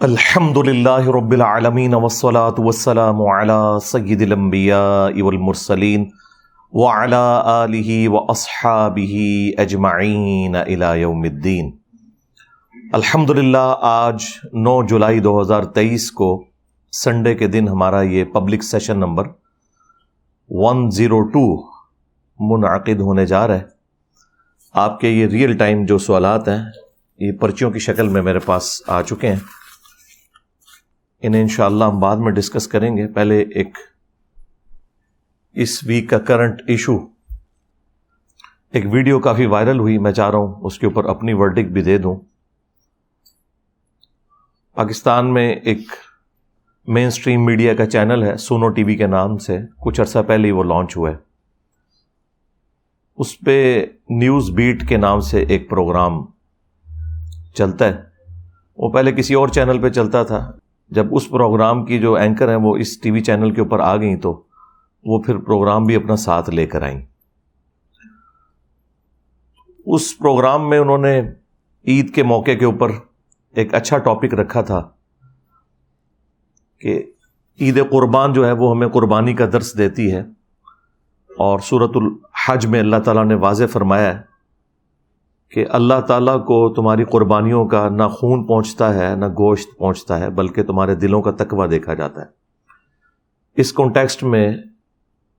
الحمد للہ رب العالمین والصلاة والسلام على سید الانبیاء والمرسلین وعلى آلہ واصحابہ اجمعین الى یوم الدین الحمد للہ آج نو جولائی دو ہزار تیئیس کو سنڈے کے دن ہمارا یہ public session number one zero two منعقد ہونے جا رہا ہے آپ کے یہ ریئل ٹائم جو سوالات ہیں یہ پرچیوں کی شکل میں میرے پاس آ چکے ہیں انہیں انشاءاللہ ہم بعد میں ڈسکس کریں گے۔ پہلے ایک اس ویک کا کرنٹ ایشو ایک ویڈیو کافی وائرل ہوئی، میں چاہ رہا ہوں اس کے اوپر اپنی ورڈک بھی دے دوں۔ پاکستان میں ایک مین اسٹریم میڈیا کا چینل ہے سونو ٹی وی کے نام سے۔ کچھ عرصہ پہلے ہی وہ لانچ ہوا ہے۔ اس پہ نیوز بیٹ کے نام سے ایک پروگرام چلتا ہے۔ وہ پہلے کسی اور چینل پہ چلتا تھا۔ جب اس پروگرام کی جو اینکر ہیں وہ اس ٹی وی چینل کے اوپر آ گئیں تو وہ پھر پروگرام بھی اپنا ساتھ لے کر آئیں۔ اس پروگرام میں انہوں نے عید کے موقع کے اوپر ایک اچھا ٹاپک رکھا تھا کہ عید قربان جو ہے وہ ہمیں قربانی کا درس دیتی ہے اور صورت الحج میں اللہ تعالیٰ نے واضح فرمایا ہے کہ اللہ تعالیٰ کو تمہاری قربانیوں کا نہ خون پہنچتا ہے، نہ گوشت پہنچتا ہے، بلکہ تمہارے دلوں کا تقوی دیکھا جاتا ہے۔ اس کانٹیکسٹ میں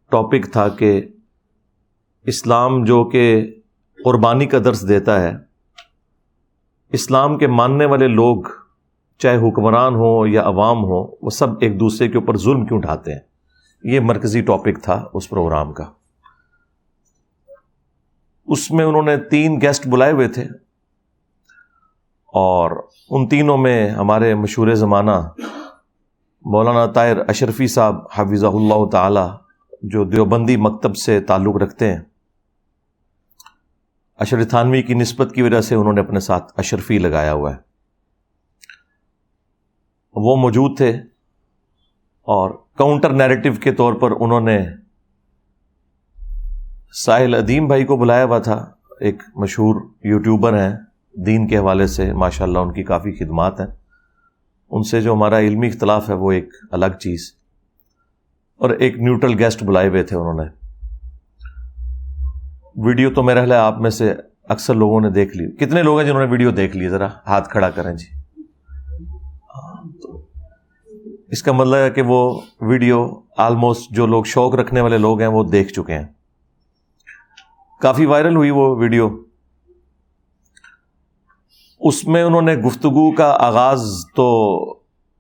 ٹاپک تھا کہ اسلام جو کہ قربانی کا درس دیتا ہے، اسلام کے ماننے والے لوگ چاہے حکمران ہوں یا عوام ہوں، وہ سب ایک دوسرے کے اوپر ظلم کیوں اٹھاتے ہیں؟ یہ مرکزی ٹاپک تھا اس پروگرام کا۔ اس میں انہوں نے تین گیسٹ بلائے ہوئے تھے۔ اور ان تینوں میں ہمارے مشہور زمانہ مولانا طاہر اشرفی صاحب حفیظ اللہ تعالی جو دیوبندی مکتب سے تعلق رکھتے ہیں۔ اشر تھانوی کی نسبت کی وجہ سے انہوں نے اپنے ساتھ اشرفی لگایا ہوا ہے۔ وہ موجود تھے اور کاؤنٹر نیریٹو کے طور پر انہوں نے ساحل ادیم بھائی کو بلایا ہوا تھا، ایک مشہور یوٹیوبر ہیں، دین کے حوالے سے ماشاء اللہ ان کی کافی خدمات ہیں۔ ان سے جو ہمارا علمی اختلاف ہے، وہ ایک الگ چیز۔ اور ایک نیوٹرل گیسٹ بلائے ہوئے تھے انہوں نے۔ ویڈیو تو میرا ہے آپ میں سے اکثر لوگوں نے دیکھ لی۔ کتنے لوگ ہیں جنہوں نے ویڈیو دیکھ لی؟ ذرا ہاتھ کھڑا کریں جی۔ اس کا مطلب ہے کہ وہ ویڈیو آلموسٹ جو لوگ شوق رکھنے والے لوگ ہیں، وہ دیکھ چکے ہیں۔ کافی وائرل ہوئی وہ ویڈیو۔ اس میں انہوں نے گفتگو کا آغاز تو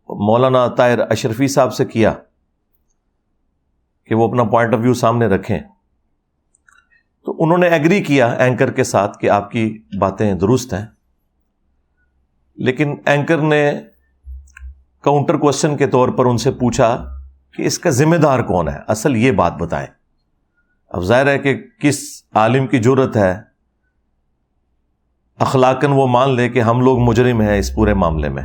مولانا طاہر اشرفی صاحب سے کیا کہ وہ اپنا پوائنٹ آف ویو سامنے رکھیں۔ تو انہوں نے ایگری کیا اینکر کے ساتھ کہ آپ کی باتیں درست ہیں۔ لیکن اینکر نے کاؤنٹر کوشچن کے طور پر ان سے پوچھا کہ اس کا ذمہ دار کون ہے؟ اصل یہ بات بتائیں۔ اب ظاہر ہے کہ کس عالم کی ضرورت ہے اخلاقن وہ مان لے کہ ہم لوگ مجرم ہیں اس پورے معاملے میں۔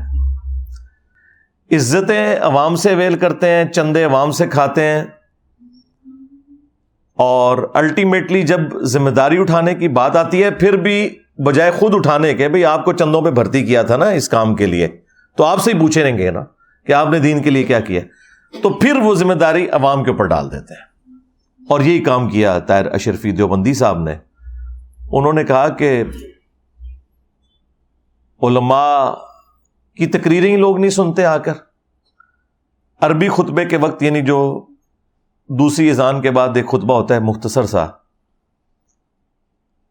عزتیں عوام سے ویل کرتے ہیں، چندے عوام سے کھاتے ہیں۔ اور الٹیمیٹلی جب ذمہ داری اٹھانے کی بات آتی ہے، پھر بھی بجائے خود اٹھانے کے بھائی آپ کو چندوں پہ بھرتی کیا تھا نا اس کام کے لیے۔ تو آپ سے ہی پوچھے رہیں گے نا کہ آپ نے دین کے لیے کیا کیا۔ تو پھر وہ ذمہ داری عوام کے اوپر ڈال دیتے ہیں۔ اور یہی کام کیا طاہر اشرفی دیوبندی صاحب نے۔ انہوں نے کہا کہ علماء کی تقریریں ہی لوگ نہیں سنتے آ کر عربی خطبے کے وقت یعنی جو دوسری اذان کے بعد ایک خطبہ ہوتا ہے مختصر سا،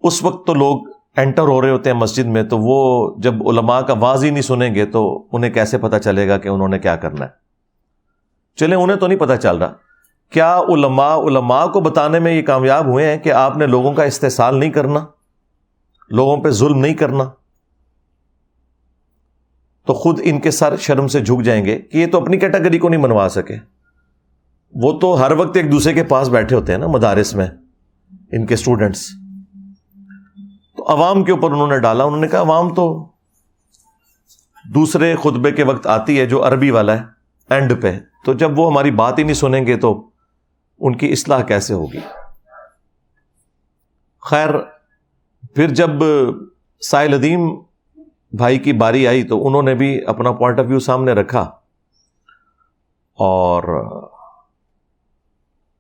اس وقت تو لوگ انٹر ہو رہے ہوتے ہیں مسجد میں، تو وہ جب علماء کا واضح ہی نہیں سنیں گے تو انہیں کیسے پتا چلے گا کہ انہوں نے کیا کرنا ہے۔ چلے انہیں تو نہیں پتا چل رہا۔ کیا علماء علماء کو بتانے میں یہ کامیاب ہوئے ہیں کہ آپ نے لوگوں کا استحصال نہیں کرنا؟ لوگوں پہ ظلم نہیں کرنا؟ تو خود ان کے سر شرم سے جھک جائیں گے کہ یہ تو اپنی کیٹاگری کو نہیں منوا سکے۔ وہ تو ہر وقت ایک دوسرے کے پاس بیٹھے ہوتے ہیں نا مدارس میں، ان کے اسٹوڈنٹس تو عوام کے اوپر انہوں نے ڈالا، انہوں نے کہا عوام تو دوسرے خطبے کے وقت آتی ہے جو عربی والا ہے اینڈ پہ۔ تو جب وہ ہماری بات ہی نہیں سنیں گے تو ان کی اصلاح کیسے ہوگی؟ خیر، پھر جب سائل ادیم بھائی کی باری آئی تو انہوں نے بھی اپنا پوائنٹ آف ویو سامنے رکھا اور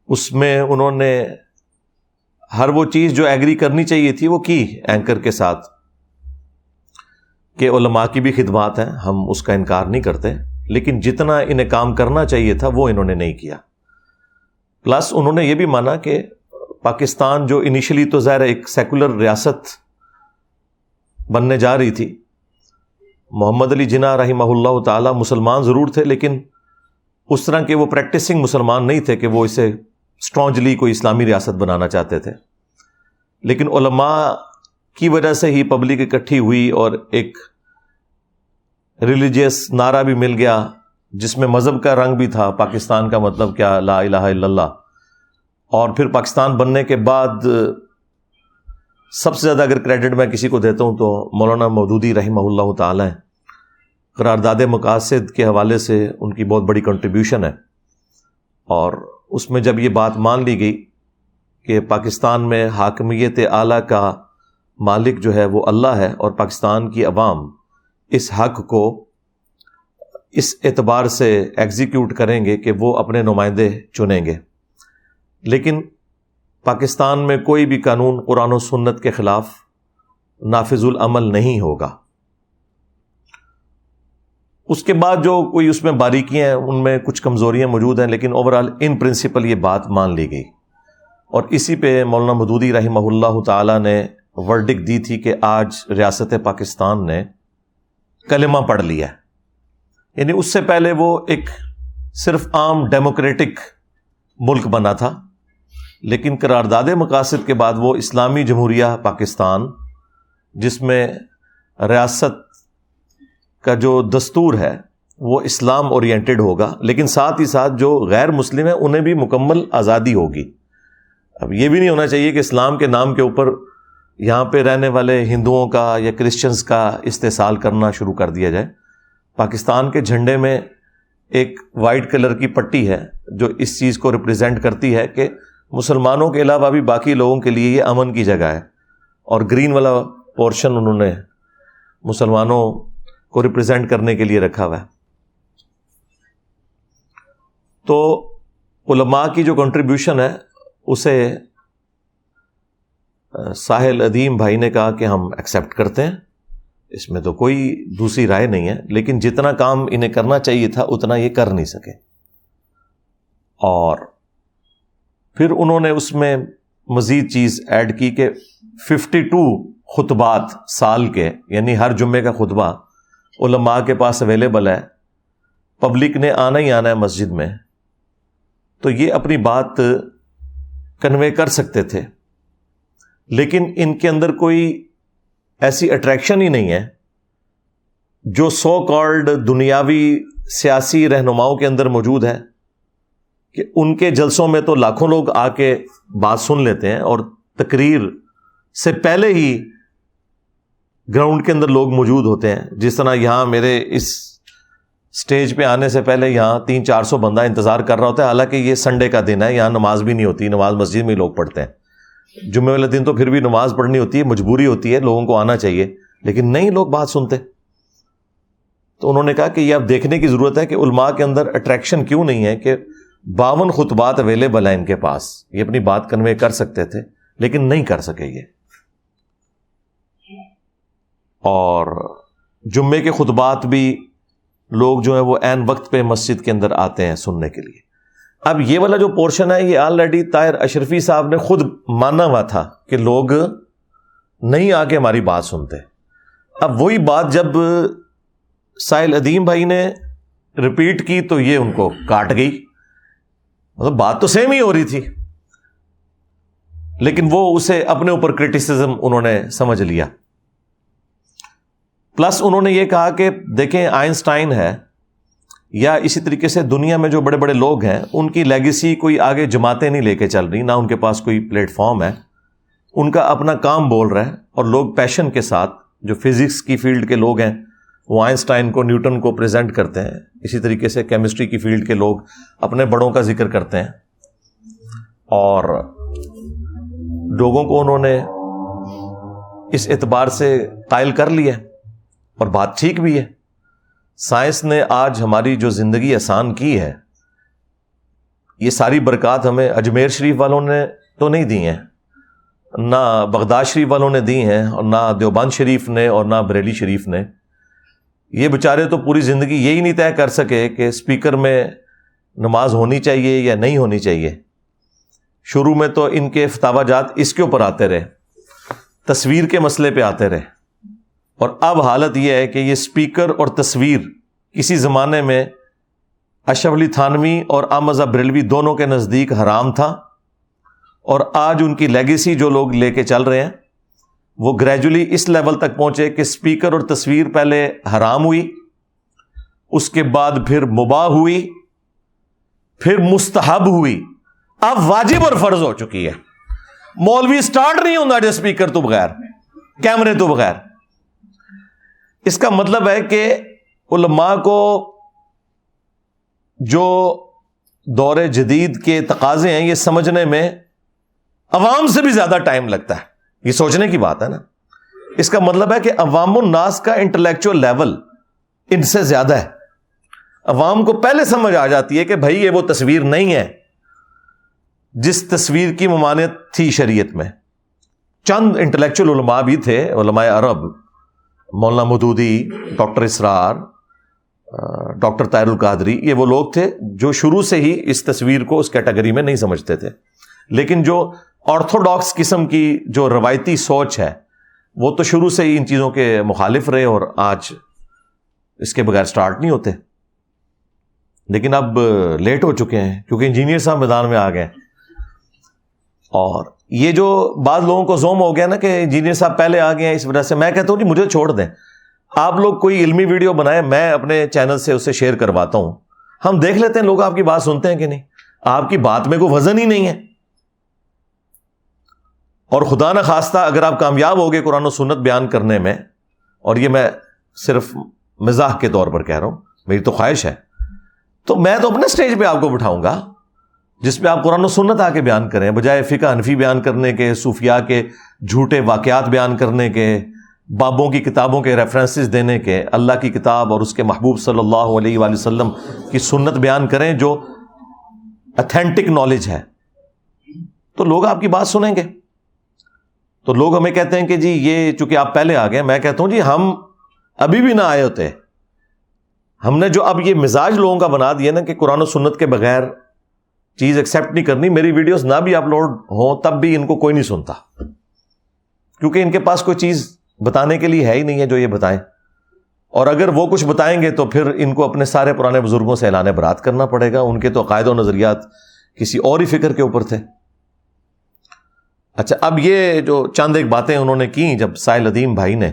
اس میں انہوں نے ہر وہ چیز جو ایگری کرنی چاہیے تھی وہ کی اینکر کے ساتھ کہ علماء کی بھی خدمات ہیں، ہم اس کا انکار نہیں کرتے، لیکن جتنا انہیں کام کرنا چاہیے تھا وہ انہوں نے نہیں کیا۔ پلس انہوں نے یہ بھی مانا کہ پاکستان جو انیشلی تو ظاہر ایک سیکولر ریاست بننے جا رہی تھی، محمد علی جناح رحمہ اللہ تعالی مسلمان ضرور تھے، لیکن اس طرح کے وہ پریکٹسنگ مسلمان نہیں تھے کہ وہ اسے اسٹرانجلی کوئی اسلامی ریاست بنانا چاہتے تھے۔ لیکن علماء کی وجہ سے ہی پبلک اکٹھی ہوئی اور ایک ریلیجیس نعرہ بھی مل گیا۔ جس میں مذہب کا رنگ بھی تھا، پاکستان کا مطلب کیا؟ لا الہ الا اللہ۔ اور پھر پاکستان بننے کے بعد، سب سے زیادہ اگر کریڈٹ میں کسی کو دیتا ہوں تو مولانا مودودی رحمہ اللہ تعالی قرارداد مقاصد کے حوالے سے ان کی بہت بڑی کنٹریبیوشن ہے۔ اور اس میں جب یہ بات مان لی گئی کہ پاکستان میں حاکمیت اعلیٰ کا مالک جو ہے وہ اللہ ہے اور پاکستان کی عوام اس حق کو اس اعتبار سے ایگزیکیوٹ کریں گے کہ وہ اپنے نمائندے چنیں گے۔ لیکن پاکستان میں کوئی بھی قانون قرآن و سنت کے خلاف نافذ العمل نہیں ہوگا۔ اس کے بعد جو کوئی اس میں باریکیاں ہیں، ان میں کچھ کمزوریاں موجود ہیں، لیکن اوور آل ان پرنسپل یہ بات مان لی گئی۔ اور اسی پہ مولانا مدودی رحمہ اللہ تعالی نے ورڈک دی تھی کہ آج ریاست پاکستان نے کلمہ پڑھ لیا یعنی اس سے پہلے وہ ایک صرف عام ڈیموکریٹک ملک بنا تھا، لیکن قرارداد مقاصد کے بعد وہ اسلامی جمہوریہ پاکستان، جس میں ریاست کا جو دستور ہے وہ اسلام اورینٹیڈ ہوگا، لیکن ساتھ ہی ساتھ جو غیر مسلم ہیں انہیں بھی مکمل آزادی ہوگی۔ اب یہ بھی نہیں ہونا چاہیے کہ اسلام کے نام کے اوپر یہاں پہ رہنے والے ہندوؤں کا یا کرسچنس کا استحصال کرنا شروع کر دیا جائے۔ پاکستان کے جھنڈے میں ایک وائٹ کلر کی پٹی ہے جو اس چیز کو ریپرزینٹ کرتی ہے کہ مسلمانوں کے علاوہ بھی باقی لوگوں کے لیے یہ امن کی جگہ ہے اور گرین والا پورشن انہوں نے مسلمانوں کو ریپرزینٹ کرنے کے لیے رکھا ہوا ہے۔ تو علماء کی جو کنٹریبیوشن ہے، اسے ساحل ادیم بھائی نے کہا کہ ہم ایکسیپٹ کرتے ہیں۔ اس میں تو کوئی دوسری رائے نہیں ہے، لیکن جتنا کام انہیں کرنا چاہیے تھا، اتنا یہ کر نہیں سکے۔ اور پھر انہوں نے اس میں مزید چیز ایڈ کی کہ ففٹی ٹو خطبات سال کے یعنی ہر جمعے کا خطبہ علماء کے پاس اویلیبل ہے پبلک نے آنا ہی آنا ہے مسجد میں۔ تو یہ اپنی بات کنوے کر سکتے تھے۔ لیکن ان کے اندر کوئی ایسی اٹریکشن ہی نہیں ہے جو سو کالڈ دنیاوی سیاسی رہنماؤں کے اندر موجود ہے کہ ان کے جلسوں میں تو لاکھوں لوگ آ کے بات سن لیتے ہیں اور تقریر سے پہلے ہی گراؤنڈ کے اندر لوگ موجود ہوتے ہیں۔ جس طرح یہاں میرے اس اسٹیج پہ آنے سے پہلے یہاں تین چار سو بندہ انتظار کر رہا ہوتا ہے۔ حالانکہ یہ سنڈے کا دن ہے، یہاں نماز بھی نہیں ہوتی، نماز مسجد میں لوگ پڑھتے ہیں۔ جمعے والے دن تو پھر بھی نماز پڑھنی ہوتی ہے، مجبوری ہوتی ہے، لوگوں کو آنا چاہیے، لیکن نہیں لوگ بات سنتے۔ تو انہوں نے کہا کہ یہ اب دیکھنے کی ضرورت ہے کہ علماء کے اندر اٹریکشن کیوں نہیں ہے کہ باون خطبات اویلیبل ہیں ان کے پاس۔ یہ اپنی بات کنوے کر سکتے تھے، لیکن نہیں کر سکے یہ۔ اور جمعے کے خطبات بھی لوگ جو ہیں وہ عین وقت پہ مسجد کے اندر آتے ہیں سننے کے لیے۔ اب یہ والا جو پورشن ہے، یہ آلریڈی طاہر اشرفی صاحب نے خود مانا ہوا تھا کہ لوگ نہیں آ کے ہماری بات سنتے۔ اب وہی بات جب ساحل ادیم بھائی نے ریپیٹ کی تو یہ ان کو کاٹ گئی۔ مطلب بات تو سیم ہی ہو رہی تھی۔ لیکن وہ اسے اپنے اوپر کرٹیسزم انہوں نے سمجھ لیا۔ پلس انہوں نے یہ کہا کہ دیکھیں، آئنسٹائن ہے۔ یا اسی طریقے سے دنیا میں جو بڑے بڑے لوگ ہیں، ان کی لیگیسی کوئی آگے جماعتیں نہیں لے کے چل رہی، نہ ان کے پاس کوئی پلیٹ فارم ہے۔ ان کا اپنا کام بول رہا ہے اور لوگ پیشن کے ساتھ جو فزکس کی فیلڈ کے لوگ ہیں، وہ آئنسٹائن کو نیوٹن کو پریزنٹ کرتے ہیں۔ اسی طریقے سے کیمسٹری کی فیلڈ کے لوگ اپنے بڑوں کا ذکر کرتے ہیں۔ اور لوگوں کو انہوں نے اس اعتبار سے قائل کر لیا اور بات ٹھیک بھی ہے۔ سائنس نے آج ہماری جو زندگی آسان کی ہے، یہ ساری برکات ہمیں اجمیر شریف والوں نے تو نہیں دی ہیں۔ نہ بغداد شریف والوں نے دی ہیں اور نہ دیوبند شریف نے اور نہ بریلی شریف نے۔ یہ بیچارے تو پوری زندگی یہی نہیں طے کر سکے کہ اسپیکر میں نماز ہونی چاہیے یا نہیں ہونی چاہیے۔ شروع میں تو ان کے فتوا جات اس کے اوپر آتے رہے، تصویر کے مسئلے پہ آتے رہے۔ اور اب حالت یہ ہے کہ یہ اسپیکر اور تصویر کسی زمانے میں اشف علی تھانوی اور امزہ بریلوی دونوں کے نزدیک حرام تھا اور آج ان کی لیگیسی جو لوگ لے کے چل رہے ہیں، وہ گریجولی اس لیول تک پہنچے کہ اسپیکر اور تصویر پہلے حرام ہوئی، اس کے بعد پھر مباح ہوئی، پھر مستحب ہوئی۔ اب واجب اور فرض ہو چکی ہے۔ مولوی سٹارٹ نہیں ہوتا جو اسپیکر تو بغیر، کیمرے تو بغیر۔ اس کا مطلب ہے کہ علماء کو جو دور جدید کے تقاضے ہیں یہ سمجھنے میں عوام سے بھی زیادہ ٹائم لگتا ہے۔ یہ سوچنے کی بات ہے نا۔ اس کا مطلب ہے کہ عوام الناس کا انٹلیکچوئل لیول ان سے زیادہ ہے۔ عوام کو پہلے سمجھ آ جاتی ہے کہ بھائی یہ وہ تصویر نہیں ہے۔ جس تصویر کی ممانعت تھی شریعت میں۔ چند انٹلیکچوئل علماء بھی تھے، علماء عرب۔ مولانا مدودی ڈاکٹر اسرار ڈاکٹر طائر القادری، یہ وہ لوگ تھے جو شروع سے ہی اس تصویر کو اس کیٹیگری میں نہیں سمجھتے تھے۔ لیکن جو آرتھوڈاکس قسم کی جو روایتی سوچ ہے، وہ تو شروع سے ہی ان چیزوں کے مخالف رہے اور آج اس کے بغیر سٹارٹ نہیں ہوتے۔ لیکن اب لیٹ ہو چکے ہیں، کیونکہ انجینئر صاحب میدان میں آ گئے۔ اور یہ جو بعض لوگوں کو زوم ہو گیا نا کہ انجینئر صاحب پہلے آ گئے ہیں اس وجہ سے، میں کہتا ہوں جی مجھے چھوڑ دیں۔ آپ لوگ کوئی علمی ویڈیو بنائے میں اپنے چینل سے اسے شیئر کرواتا ہوں۔ ہم دیکھ لیتے ہیں لوگ آپ کی بات سنتے ہیں کہ نہیں۔ آپ کی بات میں کوئی وزن ہی نہیں ہے۔ اور خدا نہ خواستہ اگر آپ کامیاب ہو گئے قرآن و سنت بیان کرنے میں، اور یہ میں صرف مزاح کے طور پر کہہ رہا ہوں، میری تو خواہش ہے۔ تو میں تو اپنے اسٹیج پہ آپ کو بٹھاؤں گا۔ جس پہ آپ قرآن و سنت آ کے بیان کریں، بجائے فقہ انفی بیان کرنے کے، صوفیاء کے، جھوٹے واقعات بیان کرنے کے، بابوں کی کتابوں کے ریفرنسز دینے کے، اللہ کی کتاب اور اس کے محبوب صلی اللہ علیہ وآلہ وسلم کی سنت بیان کریں جو اتھینٹک نالج ہے۔ تو لوگ آپ کی بات سنیں گے۔ تو لوگ ہمیں کہتے ہیں کہ جی یہ چونکہ آپ پہلے آ گئے، میں کہتا ہوں جی ہم ابھی بھی نہ آئے ہوتے۔ ہم نے جو اب یہ مزاج لوگوں کا بنا دیا نا کہ قرآن و سنت کے بغیر چیز ایکسپٹ نہیں کرنی، میری ویڈیوز نہ بھی اپلوڈ ہوں، تب بھی ان کو کوئی نہیں سنتا۔ کیونکہ ان کے پاس کوئی چیز بتانے کے لیے ہے ہی نہیں ہے جو یہ بتائیں۔ اور اگر وہ کچھ بتائیں گے تو پھر ان کو اپنے سارے پرانے بزرگوں سے اعلان برات کرنا پڑے گا۔ ان کے تو عقائد و نظریات کسی اور ہی فکر کے اوپر تھے۔ اچھا اب یہ جو چند ایک باتیں انہوں نے کی جب سائل ادیم بھائی نے،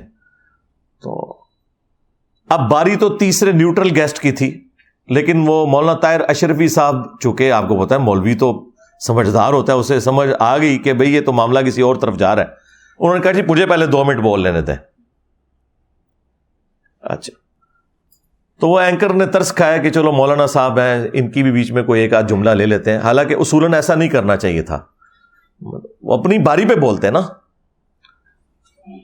تو اب باری تو تیسرے نیوٹرل گیسٹ کی تھی۔ لیکن وہ مولانا طاہر اشرفی صاحب، چونکہ آپ کو پتا ہے مولوی تو سمجھدار ہوتا ہے، اسے سمجھ آ گئی کہ بھئی یہ تو معاملہ کسی اور طرف جا رہا ہے۔ انہوں نے کہا جی مجھے پہلے دو منٹ بول لینے تھے اچھا۔ تو وہ اینکر نے ترس کھایا کہ چلو مولانا صاحب ہیں، ان کی بھی بیچ میں کوئی ایک آدھ جملہ لے لیتے ہیں۔ حالانکہ اصولن ایسا نہیں کرنا چاہیے تھا۔ وہ اپنی باری پہ بولتے ہیں نا۔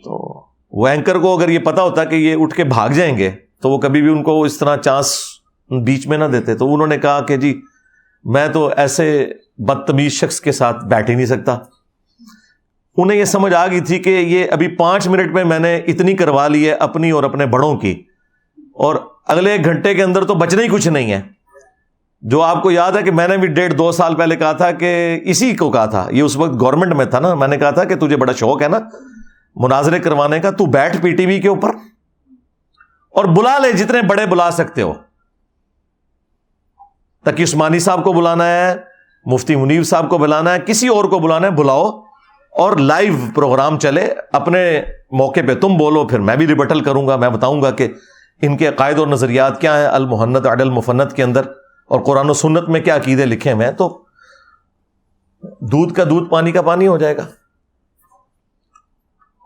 تو وہ اینکر کو اگر یہ پتا ہوتا کہ یہ اٹھ کے بھاگ جائیں گے، تو وہ کبھی بھی ان کو اس طرح چانس بیچ میں نہ دیتے۔ تو انہوں نے کہا کہ جی میں تو ایسے بدتمیز شخص کے ساتھ بیٹھ ہی نہیں سکتا۔ انہیں یہ سمجھ آ گئی تھی کہ یہ ابھی پانچ منٹ میں میں نے اتنی کروا لی ہے اپنی اور اپنے بڑوں کی۔ اور اگلے ایک گھنٹے کے اندر تو بچنا ہی کچھ نہیں ہے۔ جو آپ کو یاد ہے کہ میں نے بھی ڈیڑھ دو سال پہلے کہا تھا کہ اسی کو کہا تھا۔ یہ اس وقت گورنمنٹ میں تھا نا۔ میں نے کہا تھا کہ تجھے بڑا شوق ہے نا۔ مناظرے کروانے کا، تو بیٹھ پی ٹی وی کے اوپر اور بلا لے جتنے بڑے بلا سکتے ہو۔ تقی عثمانی صاحب کو بلانا ہے، مفتی منیب صاحب کو بلانا ہے، کسی اور کو بلانا ہے، بلاؤ اور لائیو پروگرام چلے۔ اپنے موقع پہ تم بولو، پھر میں بھی ریبٹل کروں گا، میں بتاؤں گا کہ ان کے عقائد اور نظریات کیا ہیں المحنت عدل مفنت کے اندر اور قرآن و سنت میں کیا عقیدے لکھے ہوئے ہیں۔ تو دودھ کا دودھ، پانی کا پانی ہو جائے گا۔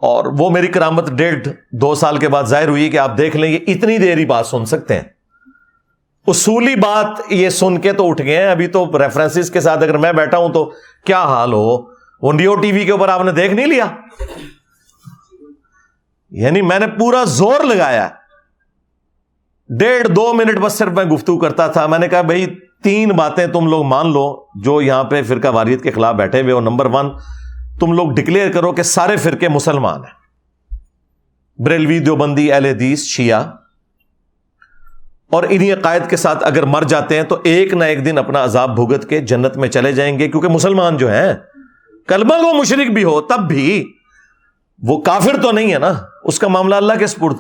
اور وہ میری کرامت ڈیڑھ دو سال کے بعد ظاہر ہوئی کہ آپ دیکھ لیں، یہ اتنی دیر ہی بات سن سکتے ہیں۔ اصولی بات یہ سن کے تو اٹھ گئے ہیں۔ ابھی تو ریفرنسز کے ساتھ اگر میں بیٹھا ہوں تو کیا حال ہو؟ وہ نیو ٹی وی کے اوپر آپ نے دیکھ نہیں لیا؟ یعنی میں نے پورا زور لگایا۔ ڈیڑھ دو منٹ بس صرف میں گفتگو کرتا تھا۔ میں نے کہا بھائی، تین باتیں تم لوگ مان لو۔ جو یہاں پہ فرقہ واریت کے خلاف بیٹھے ہوئے ہو، نمبر ون، تم لوگ ڈکلیئر کرو کہ سارے فرقے مسلمان ہیں۔ بریلوی دیوبندی، اہل حدیث، شیعہ۔ اور انہی عقائد کے ساتھ اگر مر جاتے ہیں تو ایک نہ ایک دن اپنا عذاب بھگت کے جنت میں چلے جائیں گے، کیونکہ مسلمان جو ہیں، کلمہ کو مشرق بھی ہو، تب بھی وہ کافر تو نہیں ہے نا؟ اس کا معاملہ اللہ کے سپرد۔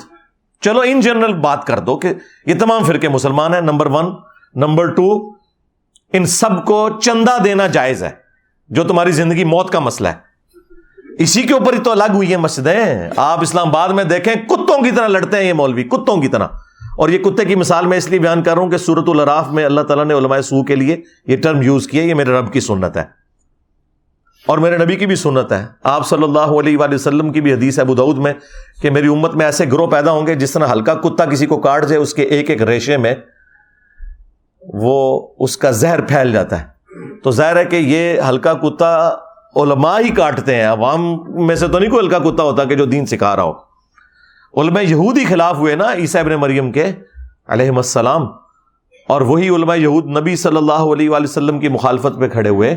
چلو ان جنرل بات کر دو کہ یہ تمام فرقے مسلمان ہیں نمبر ون نمبر ٹو ان سب کو چندہ دینا جائز ہے، جو تمہاری زندگی موت کا مسئلہ ہے۔ اسی کے اوپر ہی تو الگ ہوئی ہے مسجدیں۔ آپ اسلام آباد میں دیکھیں، کتوں کی طرح لڑتے ہیں یہ مولوی، کتوں کی طرح؟ اور یہ کتے کی مثال میں اس لیے بیان کر رہا ہوں کہ سورت الراف میں اللہ تعالیٰ نے علماء سو کے لیے یہ ٹرم یوز کیا یہ میرے رب کی سنت ہے۔ اور میرے نبی کی بھی سنت ہے۔ آپ صلی اللہ علیہ وآلہ وسلم کی بھی حدیث ہے بدعود میں کہ میری امت میں ایسے گروہ پیدا ہوں گے جس طرح ہلکا کتا کسی کو کاٹ جائے، اس کے ایک ایک ریشے میں وہ اس کا زہر پھیل جاتا ہے۔ تو ظاہر ہے کہ یہ ہلکا کتا علماء ہی کاٹتے ہیں۔ عوام میں سے تو نہیں کوئی ہلکا کتا ہوتا کہ جو دین سکھا رہا ہو۔ علماء یہود ہی خلاف ہوئے نا عیسیٰ ابن مریم کے علیہ السلام، اور وہی علماء یہود نبی صلی اللہ علیہ وآلہ وسلم کی مخالفت پہ کھڑے ہوئے۔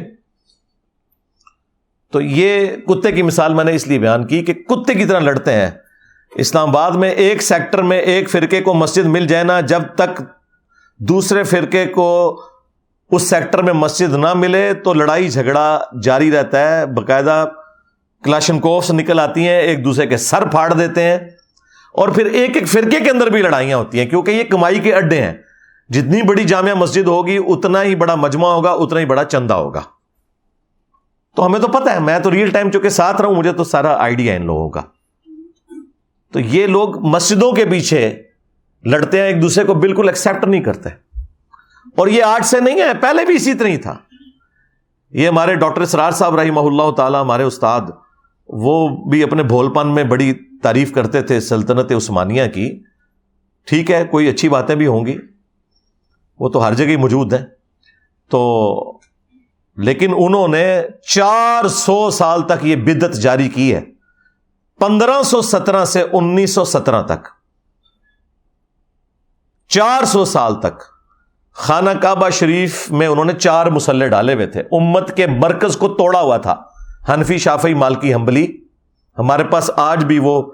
تو یہ کتے کی مثال میں نے اس لیے بیان کی کہ کتے کی طرح لڑتے ہیں۔ اسلام آباد میں ایک سیکٹر میں ایک فرقے کو مسجد مل جائے نا، جب تک دوسرے فرقے کو اس سیکٹر میں مسجد نہ ملے تو لڑائی جھگڑا جاری رہتا ہے۔ باقاعدہ کلاشن کوفس نکل آتی ہیں، ایک دوسرے کے سر پھاڑ دیتے ہیں۔ اور پھر ایک ایک فرقے کے اندر بھی لڑائیاں ہوتی ہیں، کیونکہ یہ کمائی کے اڈے ہیں۔ جتنی بڑی جامعہ مسجد ہوگی، اتنا ہی بڑا مجمع ہوگا، اتنا ہی بڑا چندہ ہوگا۔ تو ہمیں تو پتہ ہے، میں تو ریئل ٹائم چونکہ ساتھ رہا ہوں مجھے تو سارا آئیڈیا ان لوگوں کا۔ تو یہ لوگ مسجدوں کے پیچھے لڑتے ہیں، ایک دوسرے کو بالکل ایکسپٹ نہیں کرتے۔ اور یہ آج سے نہیں ہے، پہلے بھی اسی طرح ہی تھا۔ یہ ہمارے ڈاکٹر سرار صاحب رحمہ اللہ تعالی، ہمارے استاد، وہ بھی اپنے بھول پن میں بڑی تعریف کرتے تھے سلطنت عثمانیہ کی، ٹھیک ہے، کوئی اچھی باتیں بھی ہوں گی، وہ تو ہر جگہ موجود ہیں۔ تو لیکن انہوں نے چار سو سال تک یہ بدت جاری کی ہے۔ پندرہ سو سترہ سے انیس سو سترہ تک۔ چار سو سال تک۔ خانہ کعبہ شریف میں انہوں نے چار مسلح ڈالے ہوئے تھے۔ امت کے مرکز کو توڑا ہوا تھا۔ حنفی شافی مالکی ہمبلی ہمارے پاس آج بھی وہ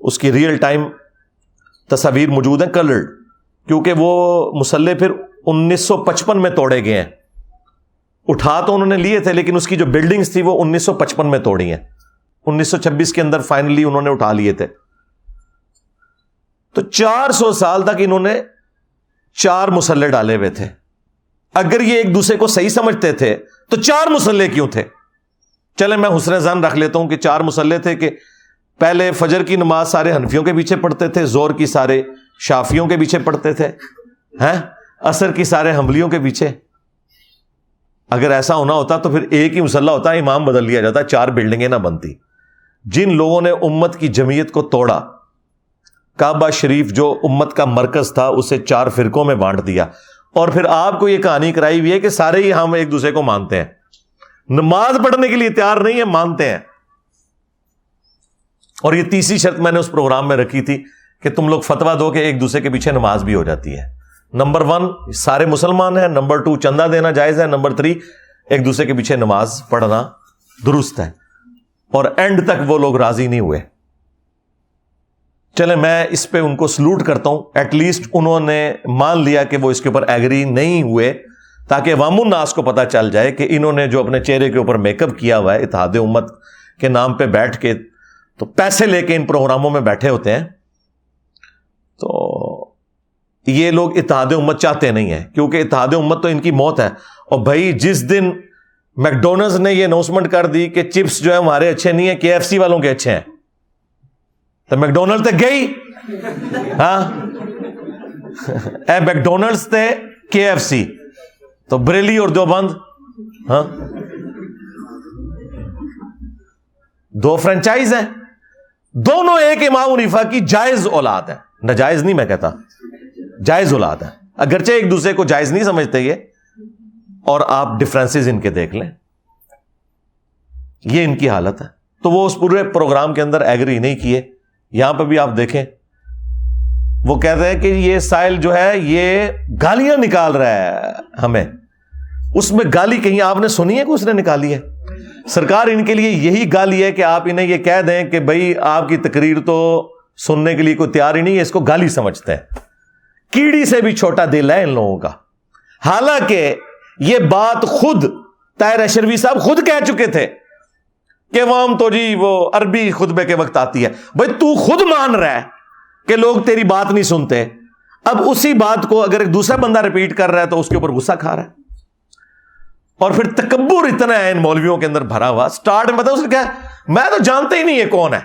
اس کی ریئل ٹائم تصاویر موجود ہیں کلرڈ کیونکہ وہ مسلح پھر انیس سو پچپن میں توڑے گئے ہیں۔ اٹھا تو انہوں نے لیے تھے، لیکن اس کی جو بلڈنگس تھی وہ انیس سو پچپن میں توڑی ہیں۔ انیس سو چھبیس کے اندر فائنلی انہوں نے اٹھا لیے تھے۔ تو چار سو سال تک انہوں نے چار مسلح ڈالے ہوئے تھے۔ اگر یہ ایک دوسرے کو صحیح سمجھتے تھے، تو چار مسلح کیوں تھے؟ چلے میں حسن زن رکھ لیتا ہوں کہ چار مسلح تھے کہ پہلے فجر کی نماز سارے حنفیوں کے پیچھے پڑھتے تھے زور کی سارے شافیوں کے پیچھے پڑھتے تھے اثر کی سارے حملیوں کے پیچھے۔ اگر ایسا ہونا ہوتا تو پھر ایک ہی مسلح ہوتا، امام بدل لیا جاتا، چار بلڈنگیں نہ بنتی۔ جن لوگوں نے امت کی جمعیت کو توڑا، کعبہ شریف جو امت کا مرکز تھا، اسے چار فرقوں میں بانٹ دیا۔ اور پھر آپ کو یہ کہانی کرائی ہوئی ہے کہ سارے ہی ہم ایک دوسرے کو مانتے ہیں۔ نماز پڑھنے کے لیے تیار نہیں ہے مانتے ہیں۔ اور یہ تیسری شرط میں نے اس پروگرام میں رکھی تھی کہ تم لوگ فتوا دو کہ ایک دوسرے کے پیچھے نماز بھی ہو جاتی ہے۔ نمبر ون، سارے مسلمان ہیں۔ نمبر ٹو، چندہ دینا جائز ہے۔ نمبر تھری، ایک دوسرے کے پیچھے نماز پڑھنا درست ہے۔ اور اینڈ تک وہ لوگ راضی نہیں ہوئے۔ چلے میں اس پہ ان کو سلوٹ کرتا ہوں۔ ایٹ لیسٹ انہوں نے مان لیا کہ وہ اس کے اوپر ایگری نہیں ہوئے تاکہ وام الناس کو پتا چل جائے کہ انہوں نے جو اپنے چہرے کے اوپر میک اپ کیا ہوا ہے، اتحاد امت کے نام پہ بیٹھ کے تو پیسے لے کے ان پروگراموں میں بیٹھے ہوتے ہیں۔ تو یہ لوگ اتحاد امت چاہتے نہیں ہیں، کیونکہ اتحاد امت تو ان کی موت ہے۔ اور بھائی، جس دن میکڈونلڈ نے یہ اناؤنسمنٹ کر دی کہ چپس جو ہے ہمارے اچھے نہیں ہیں، کے ایف سی والوں کے اچھے ہیں۔ تو میکڈونلڈ تک گئی؟ ہاں؟ اے میکڈونلڈ تھے کے ایف سی۔ تو بریلی اور دو بند ہاں؟ دو فرنچائز ہیں۔ دونوں ایک امام عنیفا کی جائز اولاد ہے ناجائز نہیں میں کہتا۔ جائز اولاد ہے اگرچہ ایک دوسرے کو جائز نہیں سمجھتے یہ۔ اور آپ ڈفرینس ان کے دیکھ لیں۔ یہ ان کی حالت ہے۔ تو وہ اس پورے پروگرام کے اندر ایگری نہیں کیے۔ یہاں پہ بھی آپ دیکھیں۔ وہ کہتے ہیں کہ یہ سائل جو ہے، یہ گالیاں نکال رہا ہے ہمیں۔ اس میں گالی کہیں آپ نے سنی ہے کہ اس نے نکالی ہے؟ سرکار ان کے لیے یہی گالی ہے کہ آپ انہیں یہ کہہ دیں کہ بھائی آپ کی تقریر تو سننے کے لیے کوئی تیار ہی نہیں ہے، اس کو گالی سمجھتے ہیں۔ کیڑی سے بھی چھوٹا دل ہے ان لوگوں کا۔ حالانکہ یہ بات خود طاہر اشروی صاحب خود کہہ چکے تھے کہ وام تو جی وہ عربی خطبے کے وقت آتی ہے۔ بھائی تو خود مان رہا ہے کہ لوگ تیری بات نہیں سنتے۔ اب اسی بات کو اگر ایک دوسرا بندہ ریپیٹ کر رہا ہے تو اس کے اوپر غصہ کھا رہا ہے۔ اور پھر تکبر اتنا ہے ان مولویوں کے اندر بھرا ہوا۔ اسٹارٹ میں اس نے کہا، میں تو جانتا ہی نہیں ہے کون ہے۔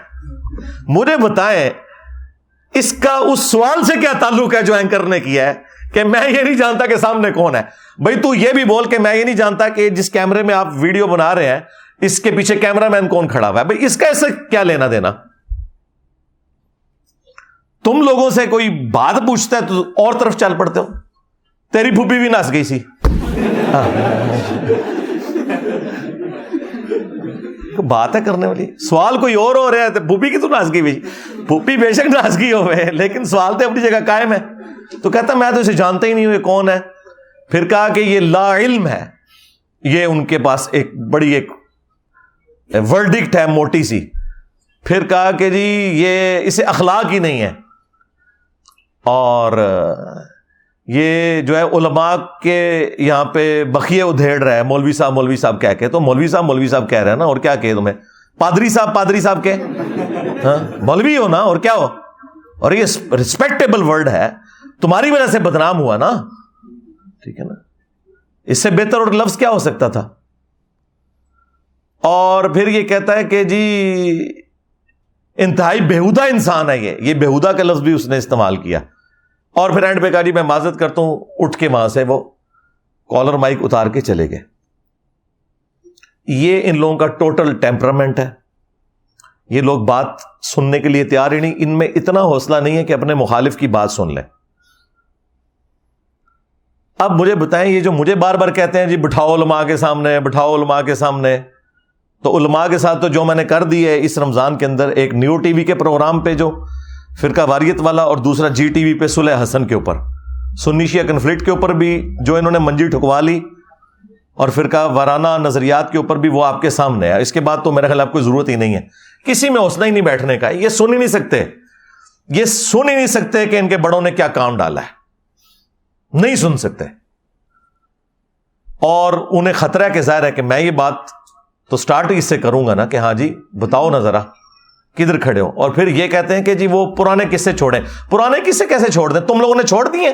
مجھے بتائیں، اس کا، اس سوال سے کیا تعلق ہے جو اینکر نے کیا ہے؟ کہ میں یہ نہیں جانتا کہ سامنے کون ہے۔ بھائی، تو یہ بھی بول کہ میں یہ نہیں جانتا کہ جس کیمرے میں آپ ویڈیو بنا رہے ہیں، اس کے پیچھے کیمرہ مین کون کھڑا ہوا ہے؟ بھائی، اس کا ایسے کیا لینا دینا؟ تم لوگوں سے کوئی بات پوچھتا ہے تو اور طرف چل پڑتے ہو۔ تیری پھوپھی بھی نس گئی سی۔ بات ہے کرنے والی سوال کوئی اور ہو رہا ہے پھوپھی کی تو نس گئی پھوپھی بے شک نس ہوئے لیکن سوال تو اپنی جگہ قائم ہے تو کہتا میں تو اسے جانتا ہی نہیں ہوں یہ کون ہے پھر کہا کہ یہ لا علم ہے یہ ان کے پاس ایک بڑی ایک ورڈکٹ ہے موٹی سی پھر کہا کہ جی یہ اسے اخلاق ہی نہیں ہے اور یہ جو ہے علماء کے یہاں پہ بخیے ادھیڑ رہا ہے مولوی صاحب مولوی صاحب کہہ کے۔ تو مولوی صاحب مولوی صاحب کہہ رہے ہیں نا، اور کیا کہ تمہیں؟ پادری صاحب پادری صاحب کے۔ ہاں مولوی ہو نا، اور کیا ہو؟ اور یہ رسپیکٹیبل ورڈ ہے۔ تمہاری وجہ سے بدنام ہوا نا۔ ٹھیک ہے نا؟ اس سے بہتر اور لفظ کیا ہو سکتا تھا؟ اور پھر یہ کہتا ہے کہ جی انتہائی بےحدہ انسان ہے یہ۔ یہ بےحدہ کا لفظ بھی اس نے استعمال کیا۔ اور پھر اینڈ پہ جی میں معذرت کرتا ہوں، اٹھ کے وہاں سے وہ کالر مائک اتار کے چلے گئے۔ یہ ان لوگوں کا ٹوٹل ٹیمپرامنٹ ہے۔ یہ لوگ بات سننے کے لیے تیار ہی نہیں۔ ان میں اتنا حوصلہ نہیں ہے کہ اپنے مخالف کی بات سن لیں۔ اب مجھے بتائیں، یہ جو مجھے بار بار کہتے ہیں جی بٹھاؤ علماء کے سامنے، بٹھاؤ علماء کے سامنے۔ تو علماء کے ساتھ تو جو میں نے کر دی ہے، اس رمضان کے اندر ایک نیو ٹی وی کے پروگرام پہ جو فرقہ واریت والا اور دوسرا جی ٹی وی پہ سلح حسن کے اوپر۔ سنیشیا کنفلکٹ کے اوپر بھی جو انہوں نے منجی ٹھکوا لی اور فرقہ وارانہ نظریات کے اوپر بھی وہ آپ کے سامنے ہے۔ اس کے بعد تو میرا خیال آپ کو ضرورت ہی نہیں ہے۔ کسی میں حوصلہ ہی نہیں بیٹھنے کا۔ یہ سن ہی نہیں سکتے۔ یہ سن ہی نہیں سکتے کہ ان کے بڑوں نے کیا کام ڈالا ہے۔ نہیں سن سکتے۔ اور انہیں خطرہ کہ ظاہر ہے کہ میں یہ بات تو اسٹارٹ اس سے کروں گا نا کہ ہاں جی بتاؤ نا ذرا۔ کدھر کھڑے ہو اور پھر یہ کہتے ہیں کہ جی وہ پرانے قصے چھوڑیں۔ پرانے قصے کیسے چھوڑ دیں؟ تم لوگوں نے چھوڑ دیے۔